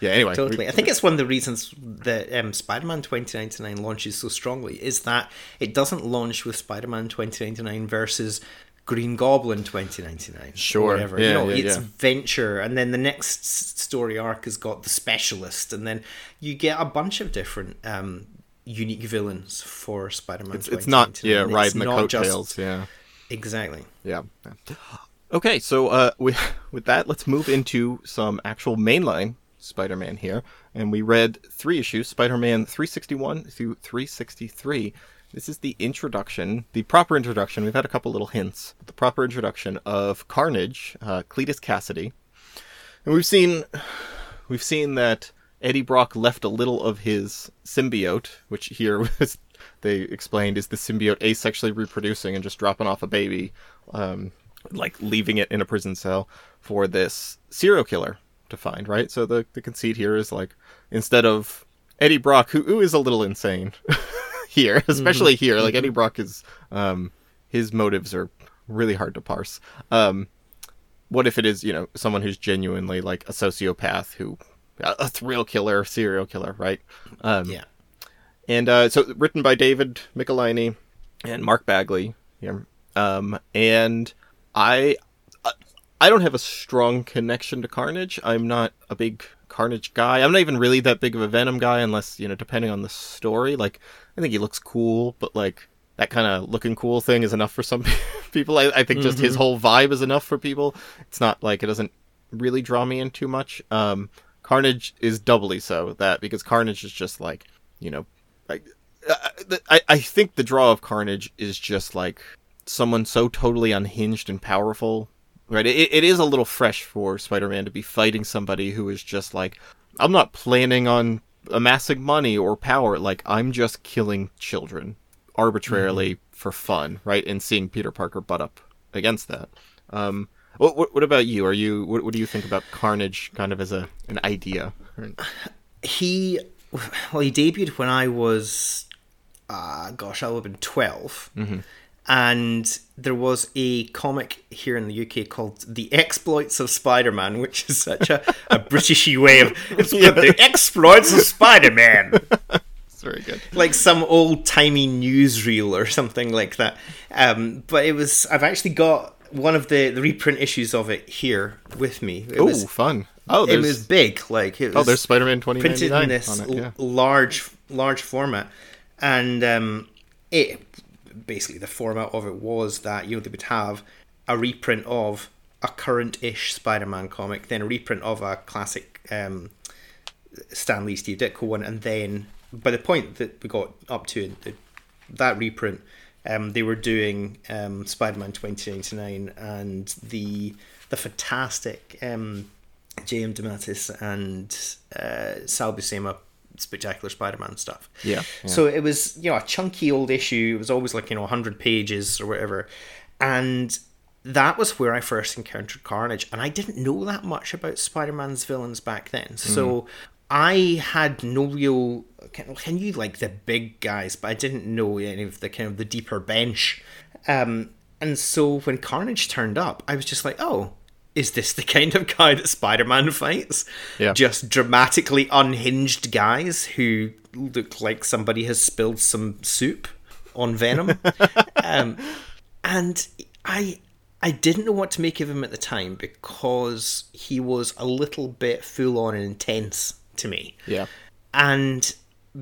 A: yeah. Anyway,
B: Totally. I think it's one of the reasons that um, Spider Man 2099 launches so strongly is that it doesn't launch with Spider Man 2099 versus Green Goblin 2099.
A: Sure.
B: Whatever.
A: Yeah,
B: you know,
A: yeah,
B: it's
A: yeah.
B: Venture, and then the next story arc has got the Specialist, and then you get a bunch of different um, unique villains for Spider Man
A: it's, it's not yeah
B: It's
A: riding the
B: not just-
A: coattails. Yeah.
B: Exactly.
A: Yeah. Okay, so uh, we, with that, let's move into some actual mainline Spider-Man here, and we read three issues: Spider-Man 361 through 363. This is the introduction, the proper introduction. We've had a couple little hints. The proper introduction of Carnage, uh, Cletus Kasady, and we've seen we've seen that Eddie Brock left a little of his symbiote, which here was they explained is the symbiote asexually reproducing and just dropping off a baby, um, like leaving it in a prison cell for this serial killer to find. Right. So the the conceit here is like instead of Eddie Brock, who, who is a little insane here, especially here, like Eddie Brock is um, his motives are really hard to parse. Um, what if it is you know someone who's genuinely like a sociopath who a thrill killer serial killer right um
B: Yeah.
A: and uh so written by david Michelinie and mark bagley Yeah. um and i I- don't have a strong connection to carnage i'm not a big carnage guy i'm not even really that big of a venom guy unless you know depending on the story like i think he looks cool but like that kind of looking cool thing is enough for some people. I, I think just his whole vibe is enough for people. It's not like it doesn't really draw me in too much. Um, Carnage is doubly so that because Carnage is just like you know, like I, I I think the draw of Carnage is just like someone so totally unhinged and powerful. Right, it, it is a little fresh for Spider-Man to be fighting somebody who is just like, I'm not planning on amassing money or power. Like I'm just killing children arbitrarily for fun, right? And seeing Peter Parker butt up against that. Um, what, what, what about you? Are you what, what do you think about Carnage, kind of as a an idea?
B: he well he debuted when i was uh gosh i would have been 12 and there was a comic here in the uk called the exploits of spider-man which is such a, a britishy way of it's
A: Yeah.
B: the exploits of spider-man
A: It's very good.
B: like some old timey newsreel or something like that. Um, but it was I've actually got one of the, the reprint issues of it here with me.
A: Oh, fun! Oh,
B: it was big, like it was
A: oh, there's Spider-Man twenty
B: printed in this
A: on it. Yeah.
B: l- large large format, and um, it basically the format of it was that you know they would have a reprint of a current-ish Spider-Man comic, then a reprint of a classic um, Stan Lee Steve Ditko one, and then by the point that we got up to the, that reprint, um, they were doing um, Spider-Man 2099 and the the fantastic um, J.M. DeMatteis and uh, Sal Buscema spectacular Spider-Man stuff.
A: Yeah, yeah.
B: So it was you know a chunky old issue. It was always like you know 100 pages or whatever, and that was where I first encountered Carnage, and I didn't know that much about Spider-Man's villains back then. So I had no real. Can, can you like the big guys, but I didn't know any of the kind of the deeper bench. Um, and so when Carnage turned up, I was just like, oh. Is this the kind of guy that Spider-Man fights?
A: Yeah.
B: Just dramatically unhinged guys who look like somebody has spilled some soup on Venom. um, and I I didn't know what to make of him at the time because he was a little bit full on and intense to me.
A: Yeah.
B: And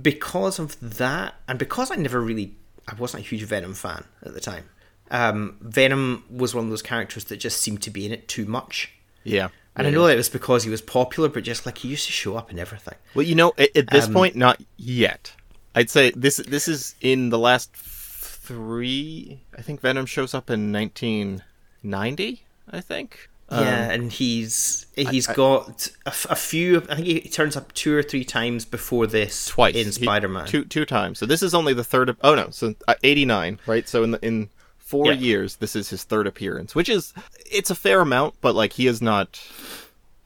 B: because of that, and because I never really, I wasn't a huge Venom fan at the time. Um, Venom was one of those characters that just seemed to be in it too much.
A: Yeah.
B: And I know that it was because he was popular, but just like he used to show up in everything.
A: Well, you know, at, at this
B: Um,
A: point, not yet. I'd say this this is in the last three. I think Venom shows up in 1990. I think. Um,
B: yeah, and he's he's got a, f- a few. I think he turns up two or three times before this
A: twice
B: in Spider Man.
A: Two two times. So this is only the third. Of, oh no, so uh, 89, right? So in the, in four
B: Yeah.
A: years, this is his third appearance, which is it's a fair amount, but like he is not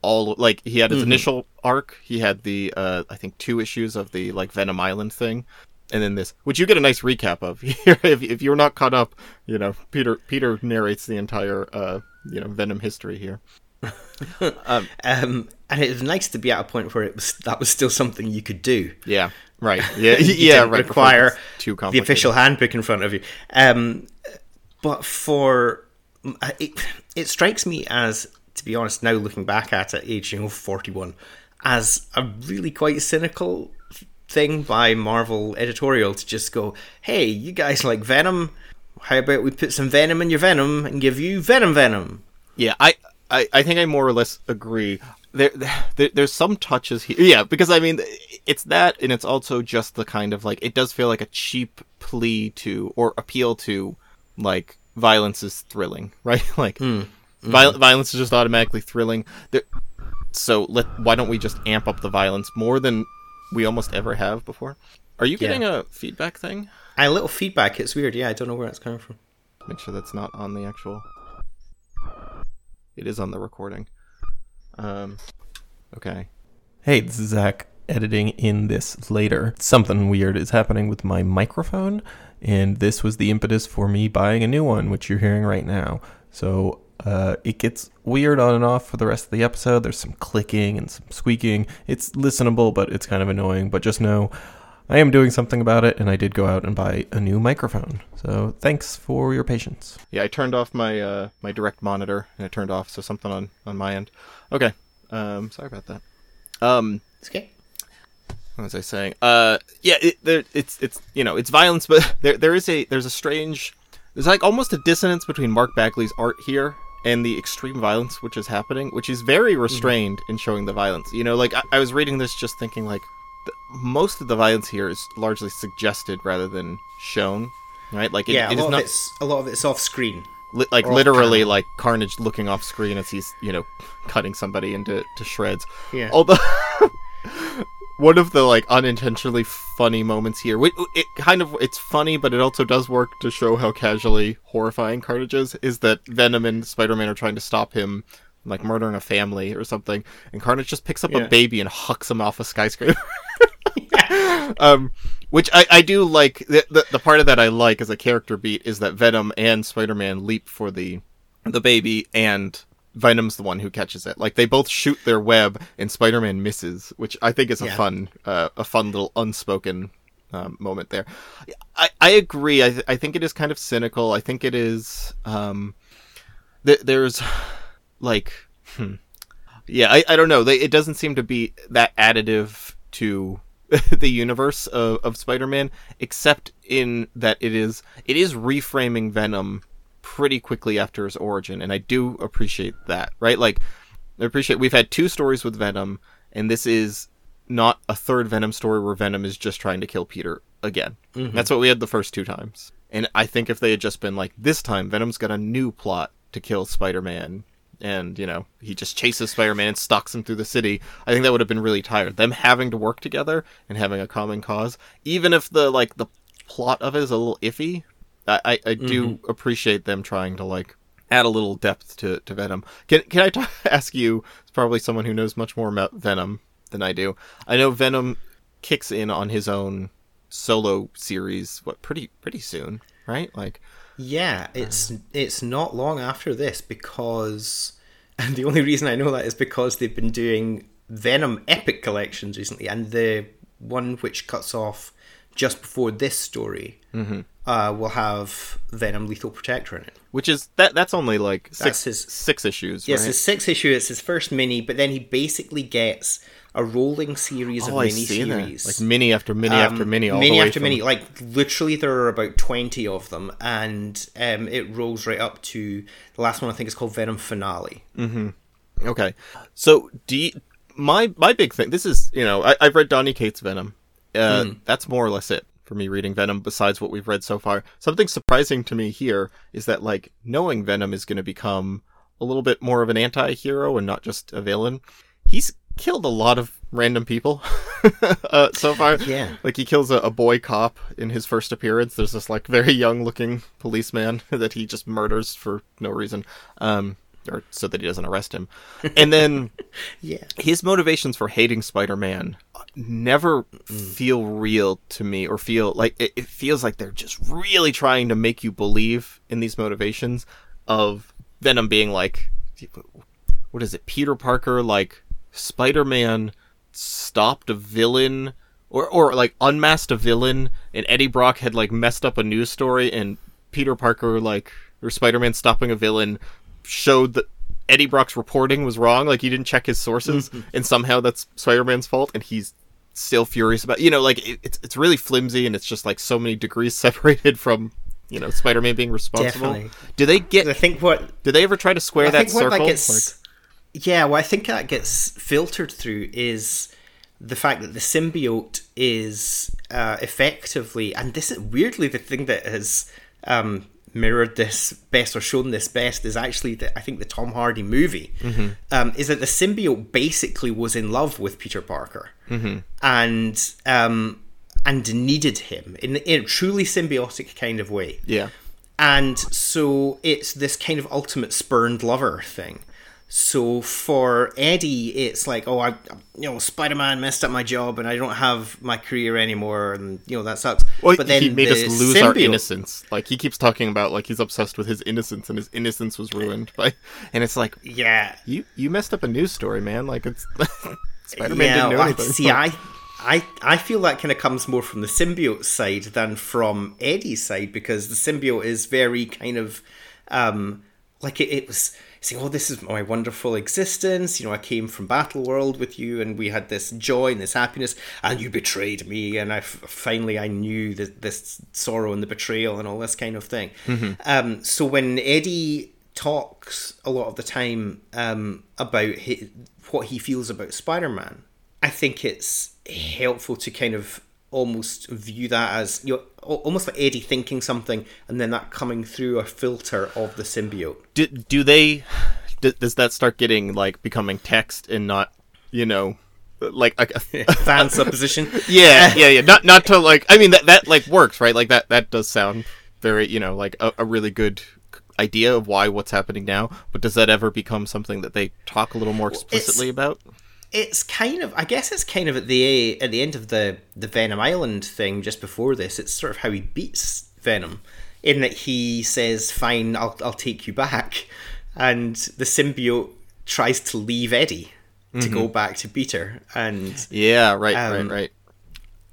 A: all like he had his
B: Mm-hmm.
A: initial arc. He had the uh I think two issues of the like Venom Island thing. And then this, which you get a nice recap of here. if, if you're not caught up, you know Peter Peter narrates the entire uh you know Venom history here.
B: Um, and it was nice to be at a point where it was that was still something you could do.
A: Yeah, right. Yeah, yeah, right.
B: Require the official handbook in front of you. Um, but for it, it strikes me as, to be honest, now looking back at it, age you know forty one, as a really quite cynical thing by Marvel editorial to just go, "Hey, you guys like Venom? How about we put some Venom in your Venom and give you Venom Venom?"
A: Yeah, I, I, I think I more or less agree. There, there, there's some touches here. Yeah, because I mean, it's that, and it's also just the kind of like it does feel like a cheap plea to or appeal to, like violence is thrilling, right? like, viol- violence is just automatically thrilling. There, so let why don't we just amp up the violence more than we almost ever have before? Are you getting a feedback thing?
B: A little feedback. It's weird. Yeah, I don't know where it's coming from.
A: Make sure that's not on the actual. It is on the recording. Um, okay.
C: Hey, this is Zach editing in this later. Something weird is happening with my microphone, and this was the impetus for me buying a new one, which you're hearing right now. So uh, it gets weird on and off for the rest of the episode. There's some clicking and some squeaking. It's listenable, but it's kind of annoying. But just know I am doing something about it, and I did go out and buy a new microphone. So thanks for your patience.
A: Yeah, I turned off my uh, my direct monitor and it turned off, so something on on my end. Okay. Um, sorry about that. Um,
B: It's okay.
A: What was I saying? Uh, yeah, it, there, it's it's you know it's violence, but there there is a there's a strange there's like almost a dissonance between Mark Bagley's art here and the extreme violence which is happening, which is very restrained in showing the violence. You know, like I, I was reading this just thinking like the, most of the violence here is largely suggested rather than shown, right? Like it,
B: yeah, a
A: it is
B: lot
A: not
B: of it's a lot of it's off screen.
A: li- like literally like Carnage looking off screen as he's you know cutting somebody into to shreds.
B: Yeah.
A: Although one of the like unintentionally funny moments here, whi- it kind of it's funny, but it also does work to show how casually horrifying Carnage is. Is that Venom and Spider-Man are trying to stop him. Like murdering a family or something, and Carnage just picks up
B: Yeah.
A: a baby and hucks him off a skyscraper. um, which I, I do like. The, the the part of that I like as a character beat is that Venom and Spider Man leap for the the baby, and Venom's the one who catches it. Like they both shoot their web, and Spider Man misses, which I think is a
B: Yeah.
A: fun uh, a fun little unspoken um, moment there. I I agree. I th- I think it is kind of cynical. I think it is. Um, th- there's like. Hmm. Yeah, I, I don't know. They, it doesn't seem to be that additive to the universe of, of Spider-Man, except in that it is it is reframing Venom pretty quickly after his origin, and I do appreciate that. Right? Like, I appreciate we've had two stories with Venom, and this is not a third Venom story where Venom is just trying to kill Peter again. Mm-hmm. That's what we had the first two times, and I think if they had just been like this time, Venom's got a new plot to kill Spider-Man and you know he just chases spider-man and stalks him through the city i think that would have been really tired them having to work together and having a common cause even if the like the plot of it is a little iffy i i, I do mm-hmm. appreciate them trying to like add a little depth to, to venom. Can, can i t- ask you it's probably someone who knows much more about venom than i do. I know venom kicks in on his own solo series what pretty pretty soon right? Like
B: Yeah, uh, it's it's not long after this because and the only reason I know that is because they've been doing Venom Epic collections recently, and the one which cuts off just before this story, uh, will have Venom Lethal Protector in it.
A: Which is that that's only like six
B: his-
A: six issues,
B: Yes,
A: right?
B: it's six issue. It's his first mini, but then he basically gets a rolling series
A: oh,
B: of mini series.
A: Like mini after mini after mini all
B: Um, mini
A: the way
B: after
A: from-
B: mini. Like literally, there are about twenty of them, and um, it rolls right up to the last one. I think is called Venom Finale.
A: Okay, so do you, my my big thing? This is you know I, I've read Donny Cates Venom. Uh,
B: Hmm.
A: That's more or less it for me reading Venom. Besides what we've read so far, something surprising to me here is that like knowing Venom is going to become a little bit more of an anti-hero and not just a villain. He's killed a lot of random people uh, so far.
B: Yeah.
A: like he kills a, a boy cop in his first appearance. There's this like very young looking policeman that he just murders for no reason, um, or so that he doesn't arrest him. And then
B: Yeah,
A: his motivations for hating Spider-Man never mm. feel real to me, or feel like it, it feels like they're just really trying to make you believe in these motivations of Venom being like, what is it, Peter Parker like Spider-Man stopped a villain or or like unmasked a villain and Eddie Brock had like messed up a news story and Peter Parker like or Spider-Man stopping a villain showed that Eddie Brock's reporting was wrong like he didn't check his sources and somehow that's Spider-Man's fault and he's still furious about you know like it, it's it's really flimsy and it's just like so many degrees separated from you know Spider-Man being responsible.
B: Definitely.
A: Do they get
B: I think what
A: do they ever try to square
B: I
A: that
B: think what
A: circle?
B: that gets, yeah, well, I think that gets filtered through is the fact that the symbiote is uh, effectively, and this is weirdly the thing that has um, mirrored this best or shown this best is actually the, I think the Tom Hardy movie um, is that the symbiote basically was in love with Peter Parker and um, and needed him in, in a truly symbiotic kind of way.
A: yeah.
B: And so it's this kind of ultimate spurned lover thing. So for Eddie, it's like, oh, I, you know, Spider Man messed up my job and I don't have my career anymore, and you know that sucks.
A: Well,
B: but then
A: he made us
B: the
A: lose our innocence. Like he keeps talking about like he's obsessed with his innocence and his innocence was ruined by and it's like
B: Yeah,
A: you you messed up a news story, man. Like it's Spider-Man
B: yeah.
A: didn't know
B: I-
A: anything.
B: see, I, I, I feel that kind of comes more from the symbiote side than from Eddie's side because the symbiote is very kind of, um, like it, it was saying, "Oh, this is my wonderful existence." You know, I came from Battle World with you, and we had this joy and this happiness, and you betrayed me, and I f- finally I knew that this sorrow and the betrayal and all this kind of thing. Um, so when Eddie talks a lot of the time um, about hi what he feels about Spider-Man, I think it's helpful to kind of almost view that as you know, almost like Eddie thinking something and then that coming through a filter of the symbiote.
A: do, do they d- does that start getting like becoming text and not, you know, like a
B: Fan supposition.
A: yeah, yeah, yeah. Not not to like. I mean that that like works, right? Like that that does sound very you know like a, a really good idea of why what's happening now. But does that ever become something that they talk a little more explicitly about?
B: It's kind of I guess it's kind of at the at the end of the the Venom Island thing just before this. It's sort of how he beats Venom in that he says, "Fine, I'll I'll take you back," and the symbiote tries to leave Eddie to go back to Peter, and
A: Yeah, right,
B: Um,
A: right, right.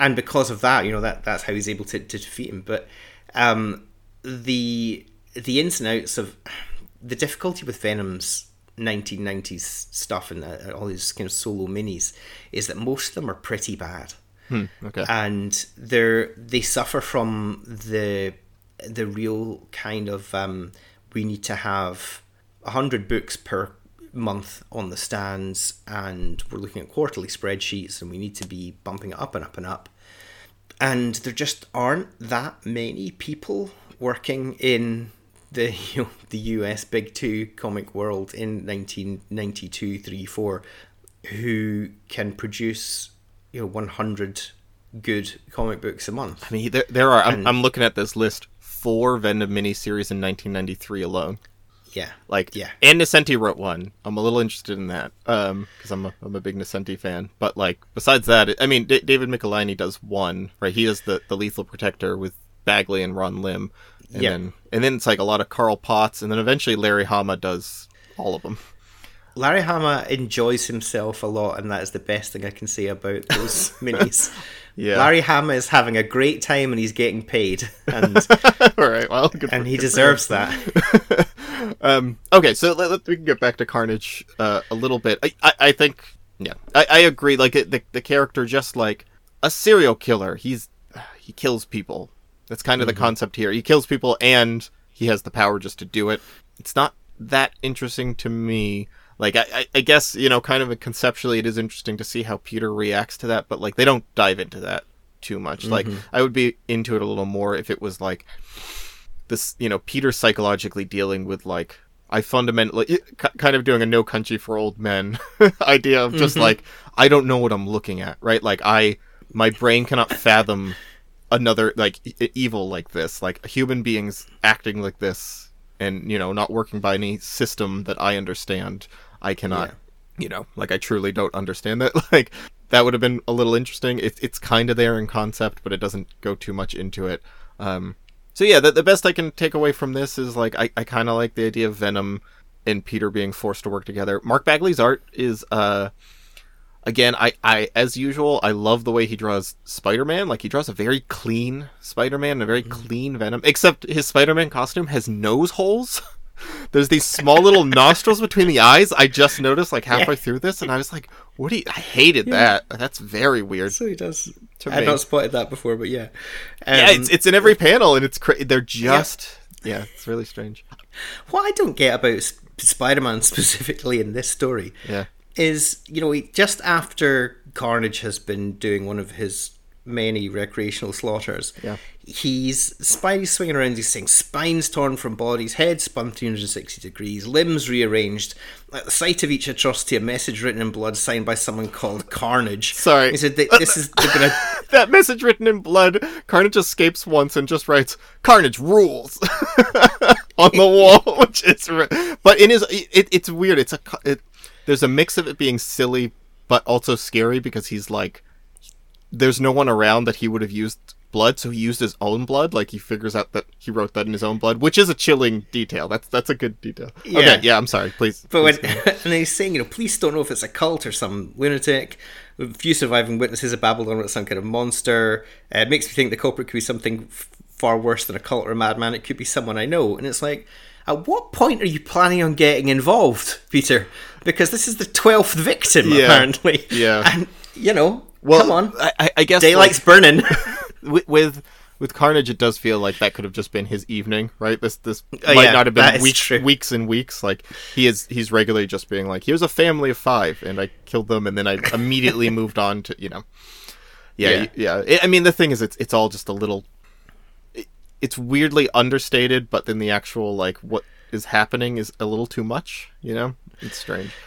B: and because of that, you know that that's how he's able to, to defeat him. But um, the the ins and outs of the difficulty with Venom's 1990s stuff and uh, all these kind of solo minis is that most of them are pretty bad,
A: Okay.
B: and they're they suffer from the the real kind of um, we need to have hundred books per month on the stands, and we're looking at quarterly spreadsheets, and we need to be bumping it up and up and up. And there just aren't that many people working in the you know, the US Big Two comic world in 1992, 3, 4, who can produce you know 100 good comic books a month.
A: I mean, there there are. I'm, I'm looking at this list. Four Venom miniseries in 1993 alone.
B: Yeah,
A: Like,
B: yeah.
A: and Nocenti wrote one. I'm a little interested in that um, because I'm a I'm a big Nocenti fan. But like, besides that, I mean, D- David Michelinie does one, right? He does the the Lethal Protector with Bagley and Ron Lim, and
B: Yeah.
A: then and then it's like a lot of Carl Potts, and then eventually Larry Hama does all of them.
B: Larry Hama enjoys himself a lot, and that is the best thing I can say about those minis.
A: Yeah.
B: Larry Hama is having a great time and he's getting paid, and
A: All right. Well,
B: and he deserves that.
A: um, okay, so let, let- we can get back to Carnage uh, a little bit. I, I, I think, yeah, I, I agree. Like it, the the character, just like a serial killer, he's he kills people. That's kind of the mm-hmm. concept here. He kills people, and he has the power just to do it. It's not that interesting to me. Like I, I, I guess you know, kind of conceptually, it is interesting to see how Peter reacts to that, but like they don't dive into that too much. Like mm-hmm. I would be into it a little more if it was like this you know peter psychologically dealing with like i fundamentally kind of doing a no country for old men idea of just mm-hmm. like i don't know what i'm looking at right like i my brain cannot fathom another like e- evil like this like human beings acting like this and you know not working by any system that i understand i cannot you know like i truly don't understand that like that would have been a little interesting. It, it's kind of there in concept but it doesn't go too much into it. Um so yeah, the, the best I can take away from this is like I, I kind of like the idea of Venom and Peter being forced to work together. Mark Bagley's art is uh again I I as usual I love the way he draws Spider-Man. Like he draws a very clean Spider-Man, and a very clean Venom. Except his Spider-Man costume has nose holes. There's these small little nostrils between the eyes. I just noticed like halfway through this, and I was like, "What do you?" I hated that. That's very weird.
B: so he does.
A: Me.
B: not spotted that before, but yeah. Um,
A: yeah, it's it's in every panel, and it's cra- they're just yeah, it's really strange.
B: what I don't get about Sp- Spider-Man specifically in this story
A: Yeah.
B: Is, you know, he, just after Carnage has been doing one of his many recreational slaughters,
A: Yeah.
B: he's Spidey's swinging around. He's saying spines torn from bodies, head spun 360 degrees, limbs rearranged. At the sight of each atrocity, a message written in blood signed by someone called Carnage.
A: Sorry.
B: he said, "This is gonna."
A: that message written in blood, Carnage escapes once and just writes "Carnage rules" on the wall, which is. But in his, it, it's weird. It's a, it, there's a mix of it being silly, but also scary because he's like, there's no one around that he would have used blood, so he used his own blood. Like he figures out that he wrote that in his own blood, which is a chilling detail. That's that's a good detail.
B: Yeah.
A: Okay, yeah, I'm sorry. Please.
B: But when, and he's saying, you know, police don't know if it's a cult or some lunatic. A few surviving witnesses have babbled on it's some kind of monster. Uh, it makes me think the culprit could be something f- far worse than a cult or a madman. It could be someone I know. And it's like, at what point are you planning on getting involved, Peter? Because this is the twelfth victim,
A: Yeah.
B: apparently.
A: Yeah.
B: And you know,
A: well,
B: come on,
A: I, I- I guess
B: daylight's
A: like-
B: burning.
A: with, with with Carnage, it does feel like that could have just been his evening, right? This this
B: Oh,
A: might
B: yeah,
A: not have been weeks weeks and weeks. Like he is, he's regularly just being like, "Here's a family of five, and I killed them, and then I immediately moved on to you know, yeah,
B: Yeah.
A: yeah. I- I mean, the thing is, it's it's all just a little. It- It's weirdly understated, but then the actual like what is happening is a little too much. You know, it's strange.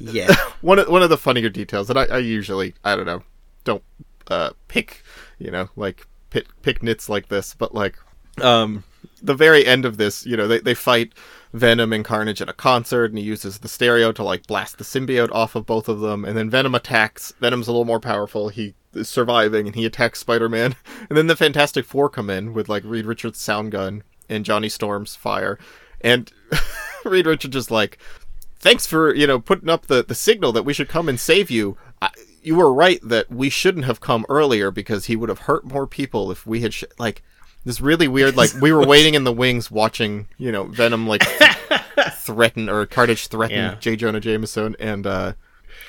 B: Yeah.
A: one of one of the funnier details, and I, I usually I don't know, don't uh, pick you know like pick pick nits like this, but like um the very end of this, you know, they they fight Venom and Carnage at a concert, and he uses the stereo to like blast the symbiote off of both of them, and then Venom attacks. Venom's a little more powerful. He is surviving, and he attacks Spider-Man, and then the Fantastic Four come in with like Reed Richards' sound gun and Johnny Storm's fire, and Reed Richards is like, thanks for you know putting up the the signal that we should come and save you. I, you were right that we shouldn't have come earlier because he would have hurt more people if we had sh- like this really weird like we were waiting in the wings watching you know Venom like threaten or Carnage threaten
B: Yeah.
A: J Jonah Jameson and uh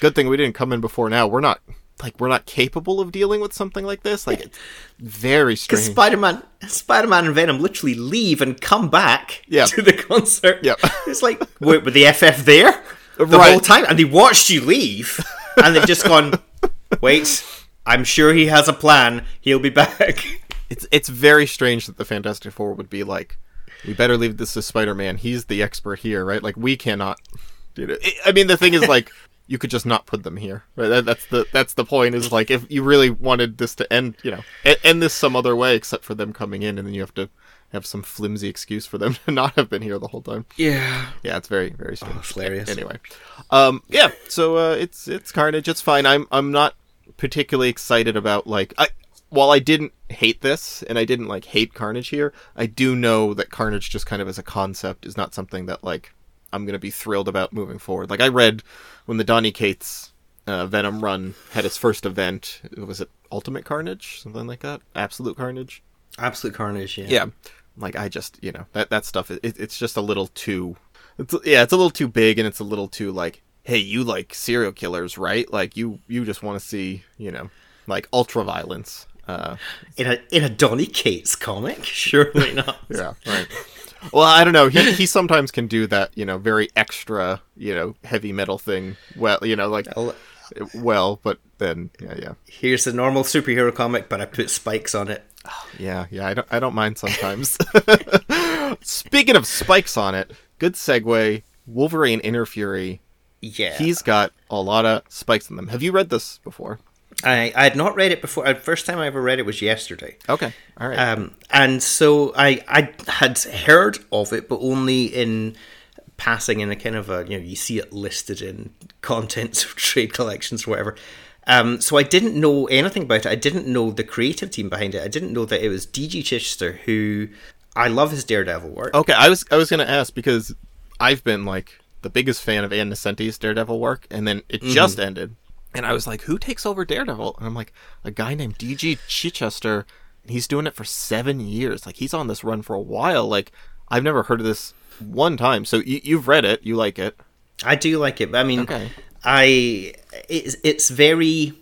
A: good thing we didn't come in before now. We're not like we're not capable of dealing with something like this. Like it's very strange. Because.
B: Spider-Man, Spider-Man and Venom literally leave and come back
A: Yeah.
B: to the concert.
A: Yeah.
B: It's like, wait, were the FF there the
A: Right.
B: whole time? And they watched you leave, and they've just gone, wait, I'm sure he has a plan. He'll be back.
A: It's it's very strange that the Fantastic Four would be like, we better leave this to Spider Man. He's the expert here, right? Like we cannot. You know, I- I mean, the thing is like. You could just not put them here, right? That, that's the that's the point. Is like if you really wanted this to end, you know, end this some other way, except for them coming in, and then you have to have some flimsy excuse for them to not have been here the whole time.
B: Yeah.
A: Yeah, it's very very strange.
B: it's hilarious.
A: Anyway, um, yeah. So uh, it's it's Carnage. It's fine. I'm I'm not particularly excited about like I. While I didn't hate this and I didn't like hate Carnage here, I do know that Carnage just kind of as a concept is not something that like I'm gonna be thrilled about moving forward. Like I read when the Donny Cates uh, Venom run had its first event. Was it Ultimate Carnage, something like that? Absolute Carnage.
B: Absolute carnage. Yeah.
A: Yeah, like I just you know that that stuff. It, it's just a little too. It's, yeah, it's a little too big, and it's a little too like, hey, you like serial killers, right? Like you you just want to see you know like ultra violence. Uh,
B: In a in a Donny Cates comic, surely not.
A: yeah, right. Well, I don't know. He he sometimes can do that, you know, very extra, you know, heavy metal thing. Well, you know, like
B: Well,
A: but then yeah, yeah,
B: Here's a normal superhero comic, but I put spikes on it.
A: yeah, yeah. I don't I don't mind sometimes. Speaking of spikes on it, good segue. Wolverine Inner Fury.
B: Yeah.
A: He's got a lot of spikes in them. Have you read this before?
B: I I had not read it before. The first time I ever read it was yesterday.
A: Okay, all right.
B: Um, and so I I had heard of it, but only in passing in a kind of a you know you see it listed in contents of trade collections or whatever. Um, so I didn't know anything about it. I didn't know the creative team behind it. I didn't know that it was DG Chichester, who I love his Daredevil work.
A: Okay, I was I was gonna ask because I've been like the biggest fan of Ann Nocenti's Daredevil work, and then it just ended, and I was like, who takes over Daredevil? And I'm like, a guy named DG Chichester, and he's doing it for seven years. Like he's on this run for a while. Like I've never heard of this one time. So you, you've read it, you like it?
B: I do like it. but I mean,
A: Okay.
B: I it's it's very.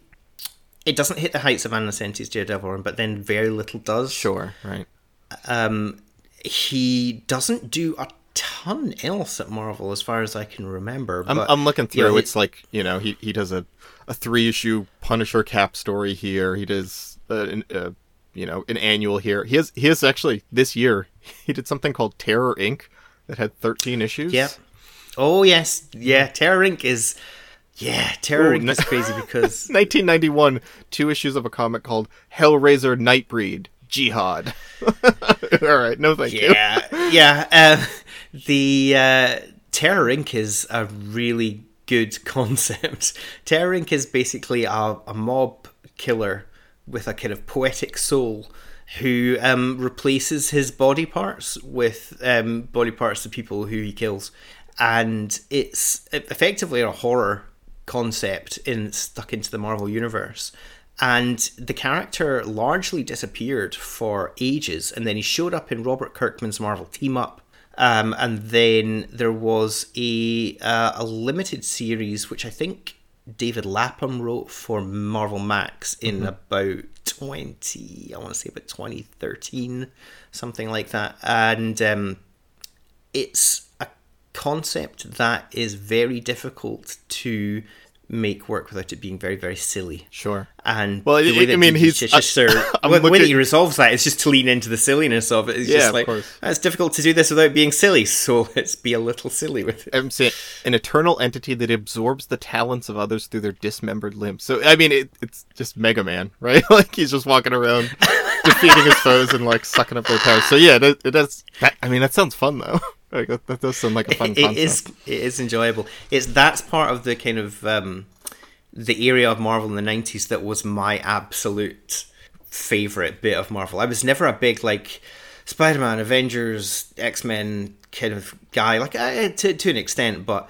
B: It doesn't hit the heights of Anna Nocenti's Daredevil run, but then very little does.
A: Sure, right.
B: Um, he doesn't do a ton else at Marvel, as far as I can remember.
A: I'm,
B: but,
A: I'm looking through. it's like you know he he does a a three issue Punisher Cap story here. He does uh, an, uh, you know an annual here. He has he has actually this year he did something called Terror Inc. that had 13 issues.
B: Yeah. Oh yes, yeah. Terror Inc. is yeah. Terror
A: Ooh,
B: Inc. is crazy because
A: 1991, two issues of a comic called Hellraiser Nightbreed Jihad. All right, no thank you.
B: yeah, yeah. Uh, the uh, Terror Inc. is a really good concept. Terror is basically a, a mob killer with a kind of poetic soul who um, replaces his body parts with um, body parts of people who he kills, and it's effectively a horror concept in stuck into the Marvel universe. And the character largely disappeared for ages, and then he showed up in Robert Kirkman's Marvel Team Up. Um, and then there was a uh, a limited series which I think David Lapham wrote for Marvel Max in about twenty, I want to say about twenty thirteen, something like that. And um, it's a concept that is very difficult to make work without it being very very silly.
A: Sure.
B: And
A: Well,
B: the
A: I-
B: way
A: I mean, he's-
B: Chichester,
A: I'm
B: well, the way that he resolves that is just to lean into the silliness of it. It's
A: Yeah,
B: just like it's difficult to do this without being silly, so let's be a little silly with it.
A: I'm saying an eternal entity that absorbs the talents of others through their dismembered limbs. So I mean, it, it's just Mega Man, right? like he's just walking around defeating his foes and like sucking up their powers. So yeah, it, it does. That, I mean, that sounds fun though. Like that, that does sound like a fun
B: It- it is it is enjoyable. It's that's part of the kind of um, the area of Marvel in the nineties that was my absolute favorite bit of Marvel. I was never a big like Spider Man, Avengers, X Men kind of guy. Like I, to to an extent, but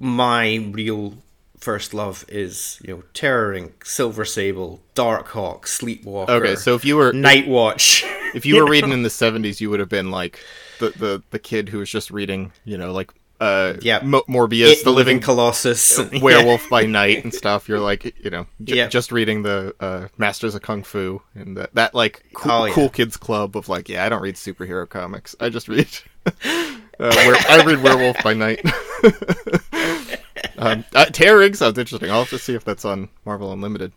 B: my real first love is you know Terror Inc., Silver Sable, Dark Hawk, Sleepwalker.
A: Okay, so if you were
B: Night Watch.
A: if you were reading in the 70s, you would have been like the the, the kid who was just reading, you know, like uh
B: Yeah.
A: Mo- Morbius,
B: It,
A: the living
B: Colossus,
A: werewolf by night and stuff. You're like, you know, j-
B: Yeah.
A: just reading the uh, Masters of Kung Fu and that, that like cool,
B: Oh, yeah.
A: cool kids club of like, yeah, I don't read superhero comics. I just read. Uh, where, I read Werewolf by Night. um, uh, Terror sounds interesting. I'll have to see if that's on Marvel Unlimited.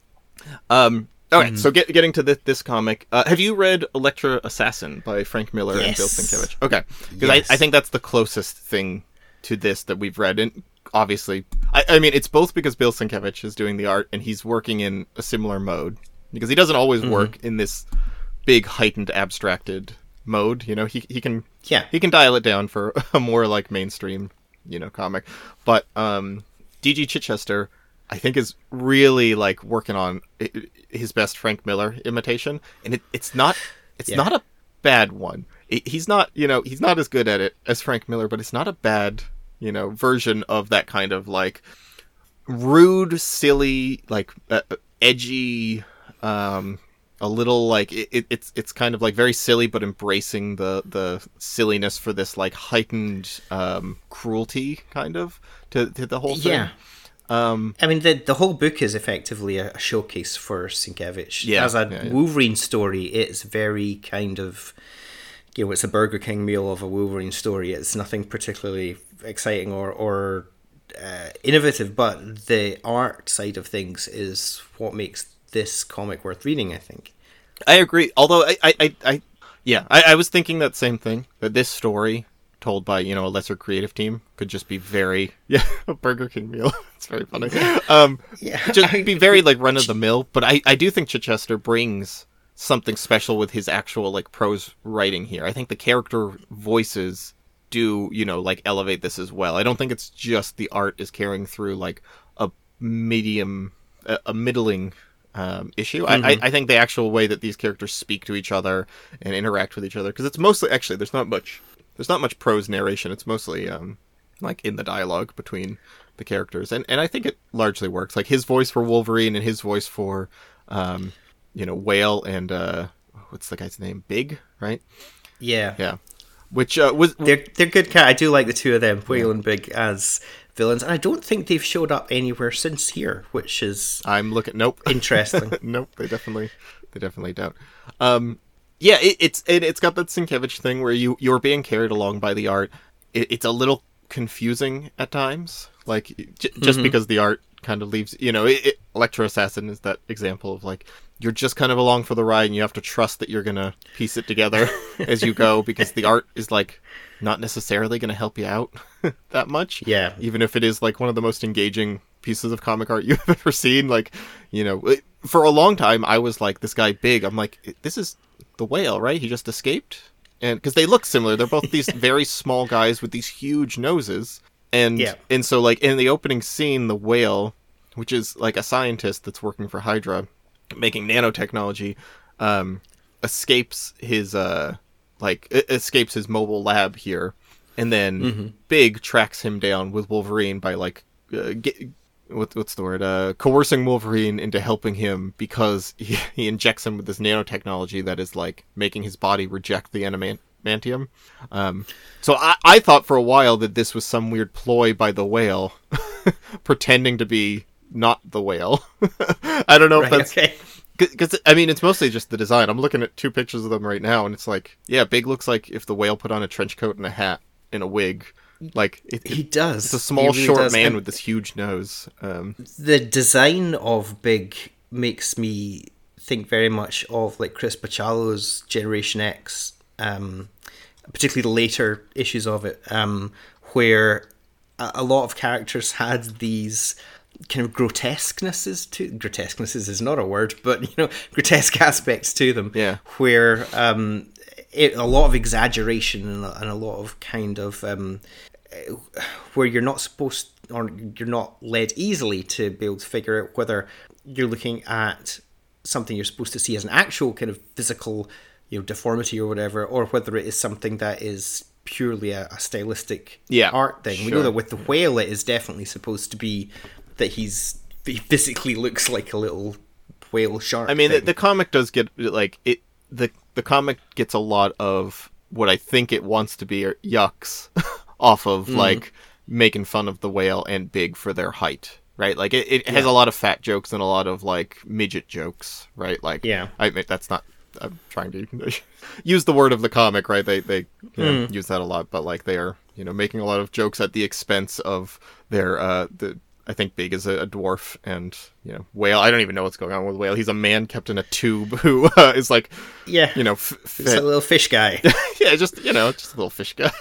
A: Um, all
B: Mm-hmm.
A: so get, getting to this, this comic, uh, have you read Elektra Assassin by Frank Miller and Bill Sienkiewicz? Okay, because
B: Yes.
A: I, I think that's the closest thing to this that we've read, and obviously, I, I mean, it's both because Bill Sienkiewicz is doing the art and he's working in a similar mode because he doesn't always
B: Mm-hmm.
A: work in this big heightened abstracted mode. You know, he he can
B: Yeah.
A: he can dial it down for a more like mainstream you know comic, but um, DG Chichester. I think is really like working on i- i- his best Frank Miller imitation, and it, it's not it's
B: Yeah.
A: not a bad one. I- He's not you know he's not as good at it as Frank Miller, but it's not a bad you know, version of that kind of like rude, silly, like uh, edgy, um, a little like it, it, it's it's kind of like very silly, but embracing the the silliness for this like heightened um, cruelty kind of to, to the whole thing.
B: Yeah.
A: Um,
B: I mean, the the whole book is effectively a, a showcase for Sienkiewicz.
A: Yeah,
B: As a
A: yeah, yeah.
B: Wolverine story, it's very kind of, you know, it's a Burger King meal of a Wolverine story. It's nothing particularly exciting or, or uh, innovative, but the art side of things is what makes this comic worth reading, I think.
A: I agree. Although I, I, I, I yeah, I, I was thinking that same thing. That this story, told by you know a lesser creative team, could just be very yeah a Burger King meal. it's very funny. Um,
B: Yeah.
A: just be very like run of the mill. But I, I do think Chichester brings something special with his actual like prose writing here. I think the character voices do you know like elevate this as well. I don't think it's just the art is carrying through like a medium, a, a middling um, issue. I, I, I think the actual way that these characters speak to each other and interact with each other, because it's mostly actually there's not much there's not much prose narration. It's mostly um, like in the dialogue between the characters, and and I think it largely works. Like his voice for Wolverine and his voice for um, you know Whale and uh, what's the guy's name? Big, right?
B: Yeah.
A: Yeah. Which uh, was
B: They're they're good cat. I do like the two of them, Whale and Big, as villains, and I don't think they've showed up anywhere since here, which is
A: I'm looking. Nope.
B: interesting.
A: nope, they definitely, they definitely don't. Um, yeah, it, it's it, it's got that Sienkiewicz thing where you you're being carried along by the art. It, it's a little confusing at times, like j- just mm-hmm. because the art kind of leaves. You know, it, it, Elektra Assassin is that example of like you're just kind of along for the ride, and you have to trust that you're gonna piece it together as you go because the art is like not necessarily gonna help you out that much
B: Yeah.
A: even if it is like one of the most engaging pieces of comic art you've ever seen like you know for a long time i was like this guy big i'm like this is the whale right? He just escaped? And because they look similar. They're both these very small guys with these huge noses. And
B: Yeah.
A: and so like in the opening scene the whale which is like a scientist that's working for hydra making nanotechnology um escapes his uh like escapes his mobile lab here. And then big tracks him down with wolverine by like uh, get, what, what's the word uh coercing wolverine into helping him because he, he injects him with this nanotechnology that is like making his body reject the adamantium um so I, I thought for a while that this was some weird ploy by the whale pretending to be not the whale i don't know if that's
B: okay.
A: because I mean, it's mostly just the design. I'm looking at two pictures of them right now, and it's like, yeah, Big looks like if the whale put on a trench coat and a hat and a wig. Like it,
B: He does.
A: It's a small,
B: really
A: short
B: does.
A: man
B: And
A: with this huge nose. Um,
B: the design of Big makes me think very much of like Chris Bachalo's Generation X, um, particularly the later issues of it, um, where a, a lot of characters had these kind of grotesquenesses to grotesquenesses is not a word, but you know grotesque aspects to them.
A: Yeah.
B: where um, it, a lot of exaggeration and a, and a lot of kind of um, where you're not supposed or you're not led easily to be able to figure out whether you're looking at something you're supposed to see as an actual kind of physical you know deformity or whatever or whether it is something that is purely a, a stylistic
A: Yeah,
B: art thing. We know that with the whale it is definitely supposed to be that he's he physically looks like a little whale shark
A: I mean, the, the comic does get like it. the The comic gets a lot of what I think it wants to be yucks off of
B: Mm.
A: like making fun of the whale and Big for their height. Right, like it, it has
B: Yeah.
A: a lot of fat jokes and a lot of like midget jokes, right? Like,
B: Yeah.
A: I admit that's not. I'm trying to use the word of the comic, right? They they you know,
B: Hmm.
A: use that a lot, but like they are you know making a lot of jokes at the expense of their uh the. I think Big is a, a dwarf, and you know Whale. I don't even know what's going on with Whale. He's a man kept in a tube who uh, is like,
B: yeah
A: you know, f-
B: it's a little fish guy
A: yeah, just you know, just a little fish guy.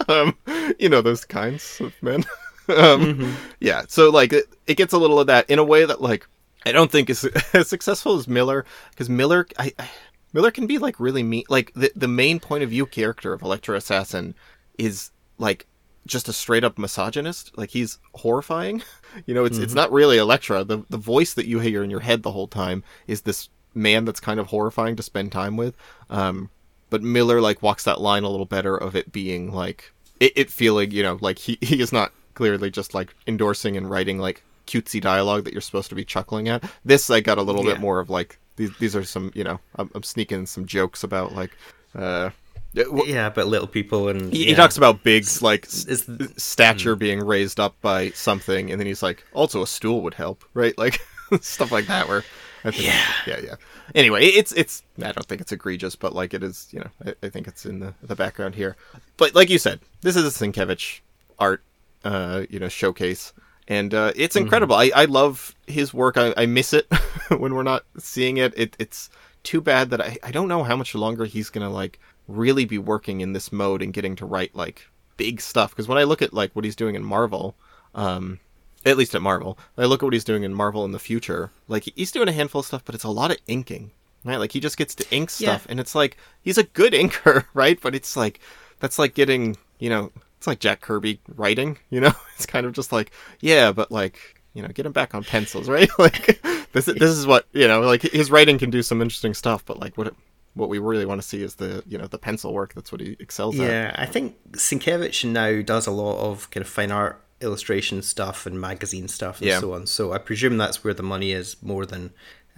A: um, you know those kinds of men. um, yeah. So like it, it gets a little of that in a way that like I don't think is as successful as Miller because Miller I, I Miller can be like really mean. Like the the main point of view character of Elektra Assassin is like just a straight up misogynist. Like he's horrifying. You know, it's it's not really Elektra. The the voice that you hear in your head the whole time is this man that's kind of horrifying to spend time with. Um, but Miller like walks that line a little better of it being like it, it feeling you know like he he is not clearly just like endorsing and writing like cutesy dialogue that you're supposed to be chuckling at. This I got a little
B: Yeah.
A: bit more of like these these are some you know I'm, I'm sneaking some jokes about like uh yeah,
B: Yeah, but little people and
A: he, he talks about Big's like
B: Is-
A: stature being raised up by something, and then he's like, also a stool would help, right? Like stuff like that. Where
B: Yeah.
A: yeah, yeah. Anyway, it's it's I don't think it's egregious, but like it is, you know, I, I think it's in the the background here. But like you said, this is a Sienkiewicz art, uh, you know, showcase. And uh, it's incredible. I, I love his work. I, I miss it when we're not seeing it. it. It's too bad that I, I don't know how much longer he's gonna like really be working in this mode and getting to write like big stuff. Because when I look at like what he's doing in Marvel, um, at least at Marvel, I look at what he's doing in Marvel in the future. Like he's doing a handful of stuff, but it's a lot of inking, right? Like he just gets to ink stuff,
B: Yeah.
A: and it's like he's a good inker, right? But it's like that's like getting you know it's like Jack Kirby writing, you know? It's kind of just like yeah, but like you know get him back on pencils, right? like this is, this is what you know like his writing can do some interesting stuff, but like what it, what we really want to see is the you know the pencil work. That's what he excels at.
B: Yeah, I think Sienkiewicz now does a lot of kind of fine art illustration stuff and magazine stuff and
A: Yeah.
B: so on. So I presume that's where the money is more than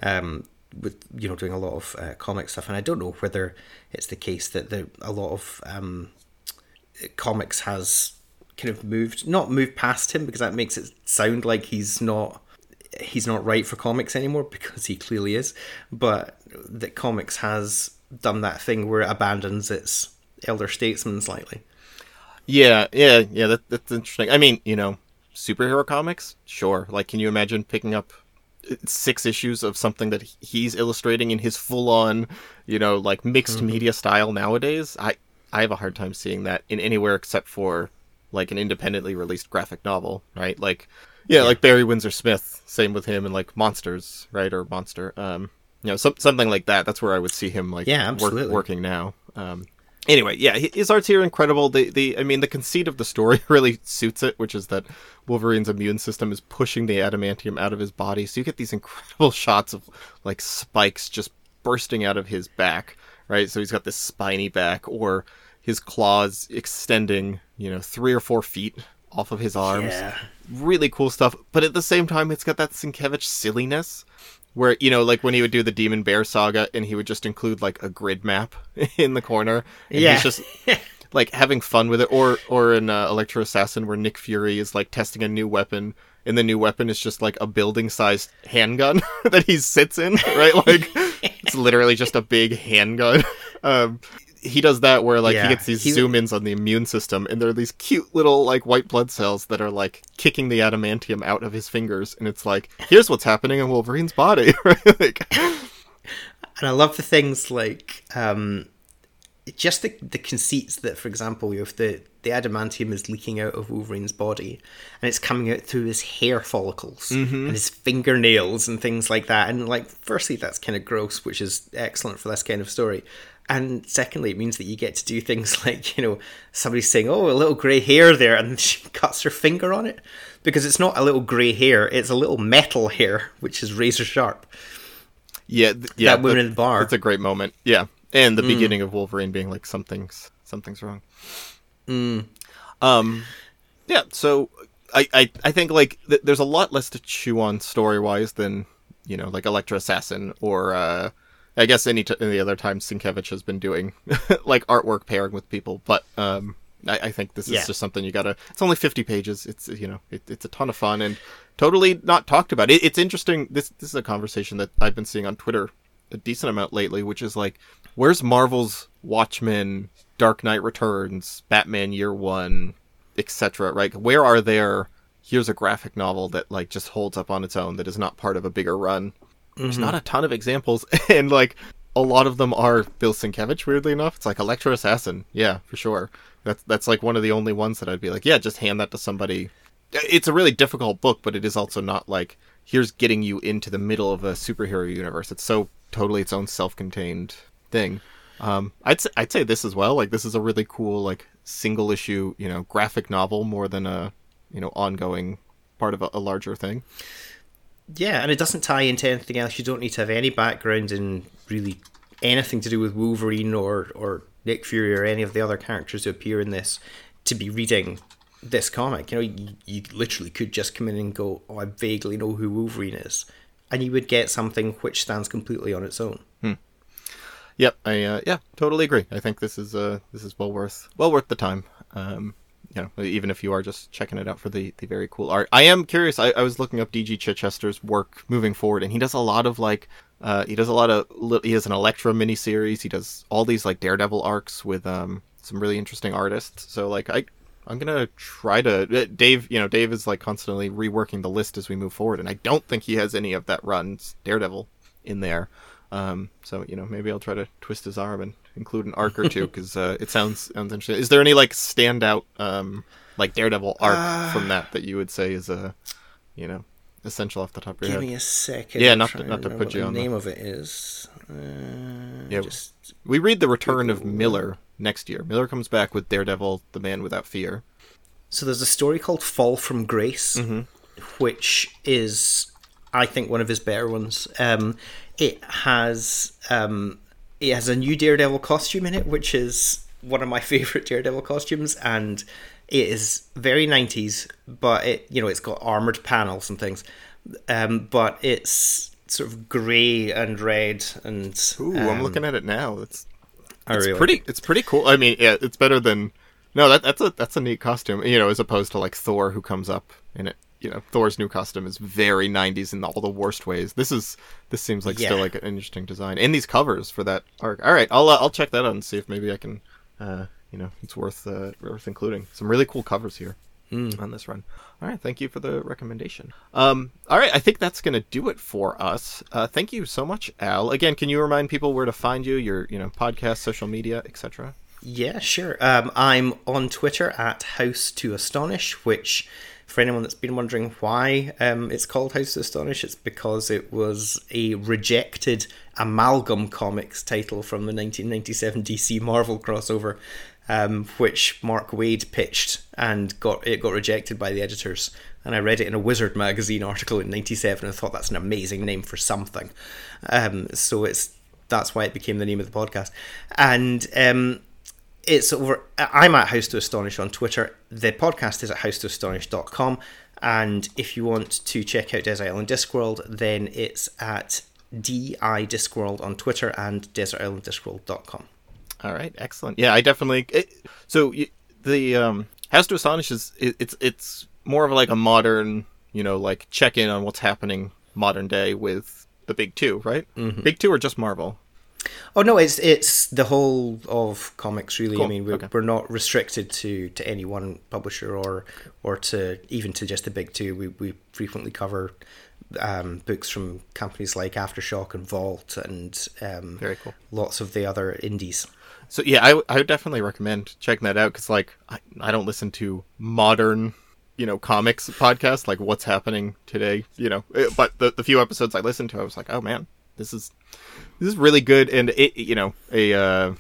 B: um, with you know doing a lot of uh, comic stuff. And I don't know whether it's the case that the, a lot of um, comics has kind of moved not moved past him because that makes it sound like he's not he's not right for comics anymore because he clearly is but that comics has done that thing where it abandons its elder statesman slightly
A: Yeah, yeah, yeah. That, that's interesting. I mean, you know, superhero comics, sure. Like, can you imagine picking up uh, six issues of something that he's illustrating in his full-on, you know, like mixed media style nowadays? I I have a hard time seeing that in anywhere except for like an independently released graphic novel, right? Like, yeah, like Barry Windsor Smith. Same with him and like Monsters, right? Or Monster. Um, you know, some, something like that. That's where I would see him like
B: Yeah,
A: work,
B: absolutely.
A: working now. Um, anyway, yeah, hi- his art's here incredible. The the I mean, the conceit of the story really suits it, which is that Wolverine's immune system is pushing the adamantium out of his body. So you get these incredible shots of like spikes just bursting out of his back, right? So he's got this spiny back, or his claws extending, you know, three or four feet off of his arms
B: Yeah.
A: really cool stuff. But at the same time, it's got that Sienkiewicz silliness, where you know, like when he would do the Demon Bear saga, and he would just include like a grid map in the corner, and
B: Yeah.
A: he's just like having fun with it. Or or in uh, Elektra Assassin, where Nick Fury is like testing a new weapon. And the new weapon is just like a building-sized handgun that he sits in, right? Like it's literally just a big handgun. Um, he does that where like
B: Yeah,
A: he gets these
B: he-
A: zoom ins on the immune system, and there are these cute little like white blood cells that are like kicking the adamantium out of his fingers, and it's like, here's what's happening in Wolverine's body, right? like,
B: and I love the things like um, just the the conceits that, for example, if the the adamantium is leaking out of Wolverine's body and it's coming out through his hair follicles and his fingernails and things like that. And like, firstly, that's kind of gross, which is excellent for this kind of story. And secondly, it means that you get to do things like, you know, somebody's saying, "Oh, a little grey hair there," and she cuts her finger on it because it's not a little grey hair; it's a little metal hair, which is razor sharp.
A: yeah, th- yeah,
B: That woman in the bar.
A: It's a great moment. Yeah, and the beginning of Wolverine being like, something's something's wrong. Mm. Um, yeah. So I I, I think like th- there's a lot less to chew on story wise than you know like Elektra Assassin or uh, I guess any t- any other time Sienkiewicz has been doing like artwork pairing with people, but um. I, I think this is
B: Yeah.
A: just something you gotta. It's only fifty pages. It's you know, it, it's a ton of fun and totally not talked about. It, it's interesting. This this is a conversation that I've been seeing on Twitter a decent amount lately, which is like, where's Marvel's Watchmen, Dark Knight Returns, Batman Year One, etc. Right? Where are their? Here's a graphic novel that like just holds up on its own that is not part of a bigger run. There's not a ton of examples, and like a lot of them are Bill Sienkiewicz. Weirdly enough, it's like Elektra Assassin. Yeah, for sure. That's that's like one of the only ones that I'd be like, yeah, just hand that to somebody. It's a really difficult book, but it is also not like here's getting you into the middle of a superhero universe. It's so totally its own self-contained thing. Um, I'd say, I'd say this as well. Like this is a really cool like single issue, you know, graphic novel more than a you know ongoing part of a, a larger thing.
B: Yeah, and it doesn't tie into anything else. You don't need to have any background in really anything to do with Wolverine or or Nick Fury or any of the other characters who appear in this to be reading this comic. You know, you, you literally could just come in and go, "Oh, I vaguely know who Wolverine is," and you would get something which stands completely on its own.
A: Yep, I uh, yeah, totally agree. I think this is uh this is well worth well worth the time. Um, you know, even if you are just checking it out for the the very cool art. I am curious. I, I was looking up DG Chichester's work moving forward, and he does a lot of like uh he does a lot of he has an Elektra miniseries. He does all these like Daredevil arcs with um some really interesting artists. So like I. I'm gonna try to. uh, Dave, you know, Dave is like constantly reworking the list as we move forward, and I don't think he has any of that runs Daredevil in there. Um, so you know, maybe I'll try to twist his arm and include an arc or two because uh, it sounds sounds interesting. Is there any like standout um, like Daredevil arc from that that you would say is a you know essential off the top of your
B: Give
A: head?
B: me a second.
A: Yeah, not to- not to put you on
B: the
A: the-
B: name of it is. Uh,
A: Yeah.
B: just
A: We read the return of Miller next year. Miller comes back with Daredevil, the Man Without Fear.
B: So there's a story called Fall from Grace, which is, I think, one of his better ones. Um, it has um, it has a new Daredevil costume in it, which is one of my favorite Daredevil costumes, and it is very 90s, but it you know it's got armored panels and things, um, but it's sort of grey and red and
A: Ooh, I'm
B: um,
A: looking at it now. It's it's
B: really
A: pretty. It's pretty cool. I mean, yeah, it's better than. No, that that's a that's a neat costume. You know, as opposed to like Thor, who comes up in it. You know, Thor's new costume is very '90s in all the worst ways. This is this seems like still like an interesting design, and these covers for that arc. All right, I'll uh, I'll check that out and see if maybe I can. Uh, you know, it's worth uh, worth including some really cool covers here on this run. All right, thank you for the recommendation. Um, all right, I think that's going to do it for us. Uh, thank you so much, Al. Again, can you remind people where to find you, your you know podcast, social media, etc.
B: Yeah, sure. Um, I'm on Twitter at House to Astonish, which, for anyone that's been wondering why um, it's called House to Astonish, it's because it was a rejected Amalgam Comics title from the 1997 DC Marvel crossover, um, which Mark Waid pitched and got it got rejected by the editors. And I read it in a Wizard magazine article in '97 and thought that's an amazing name for something. Um, so it's that's why it became the name of the podcast. And um, it's over i'm at house to astonish on twitter the podcast is at house to astonish.com and if you want to check out desert island discworld then it's at di discworld on twitter and desert island desertislanddiscworld.com
A: All right, excellent. Yeah, I definitely. It, so the um, House to Astonish is it, it's it's more of like a modern, you know, like check in on what's happening modern day with the big two, right? Mm-hmm. Big two or just Marvel?
B: Oh no it's it's the whole of comics really i mean we're,
A: okay.
B: we're not restricted to to any one publisher or or to even to just the big two we, we frequently cover um, books from companies like aftershock and vault and um,
A: Very cool.
B: lots of the other indies
A: So yeah, I I would definitely recommend checking that out because like I, I don't listen to modern, you know, comics podcasts like what's happening today, you know. eh, But the the few episodes I listened to, I was like, oh man, this is this is really good, and it you know a. Uh,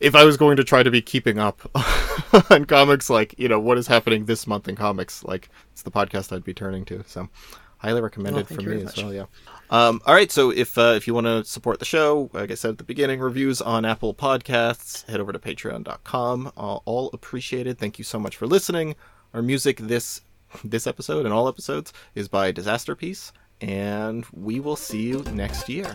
A: if I was going to try to be keeping up on comics, like you know what is happening this month in comics, like it's the podcast I'd be turning to. So, highly recommended
B: Well,
A: from
B: you
A: me as
B: much.
A: well. Yeah. Um, all right. So if uh, if you want to support the show, like I said at the beginning, reviews on Apple Podcasts, head over to Patreon.com. All, all appreciated. Thank you so much for listening. Our music this this episode and all episodes is by Disaster Piece, and we will see you next year.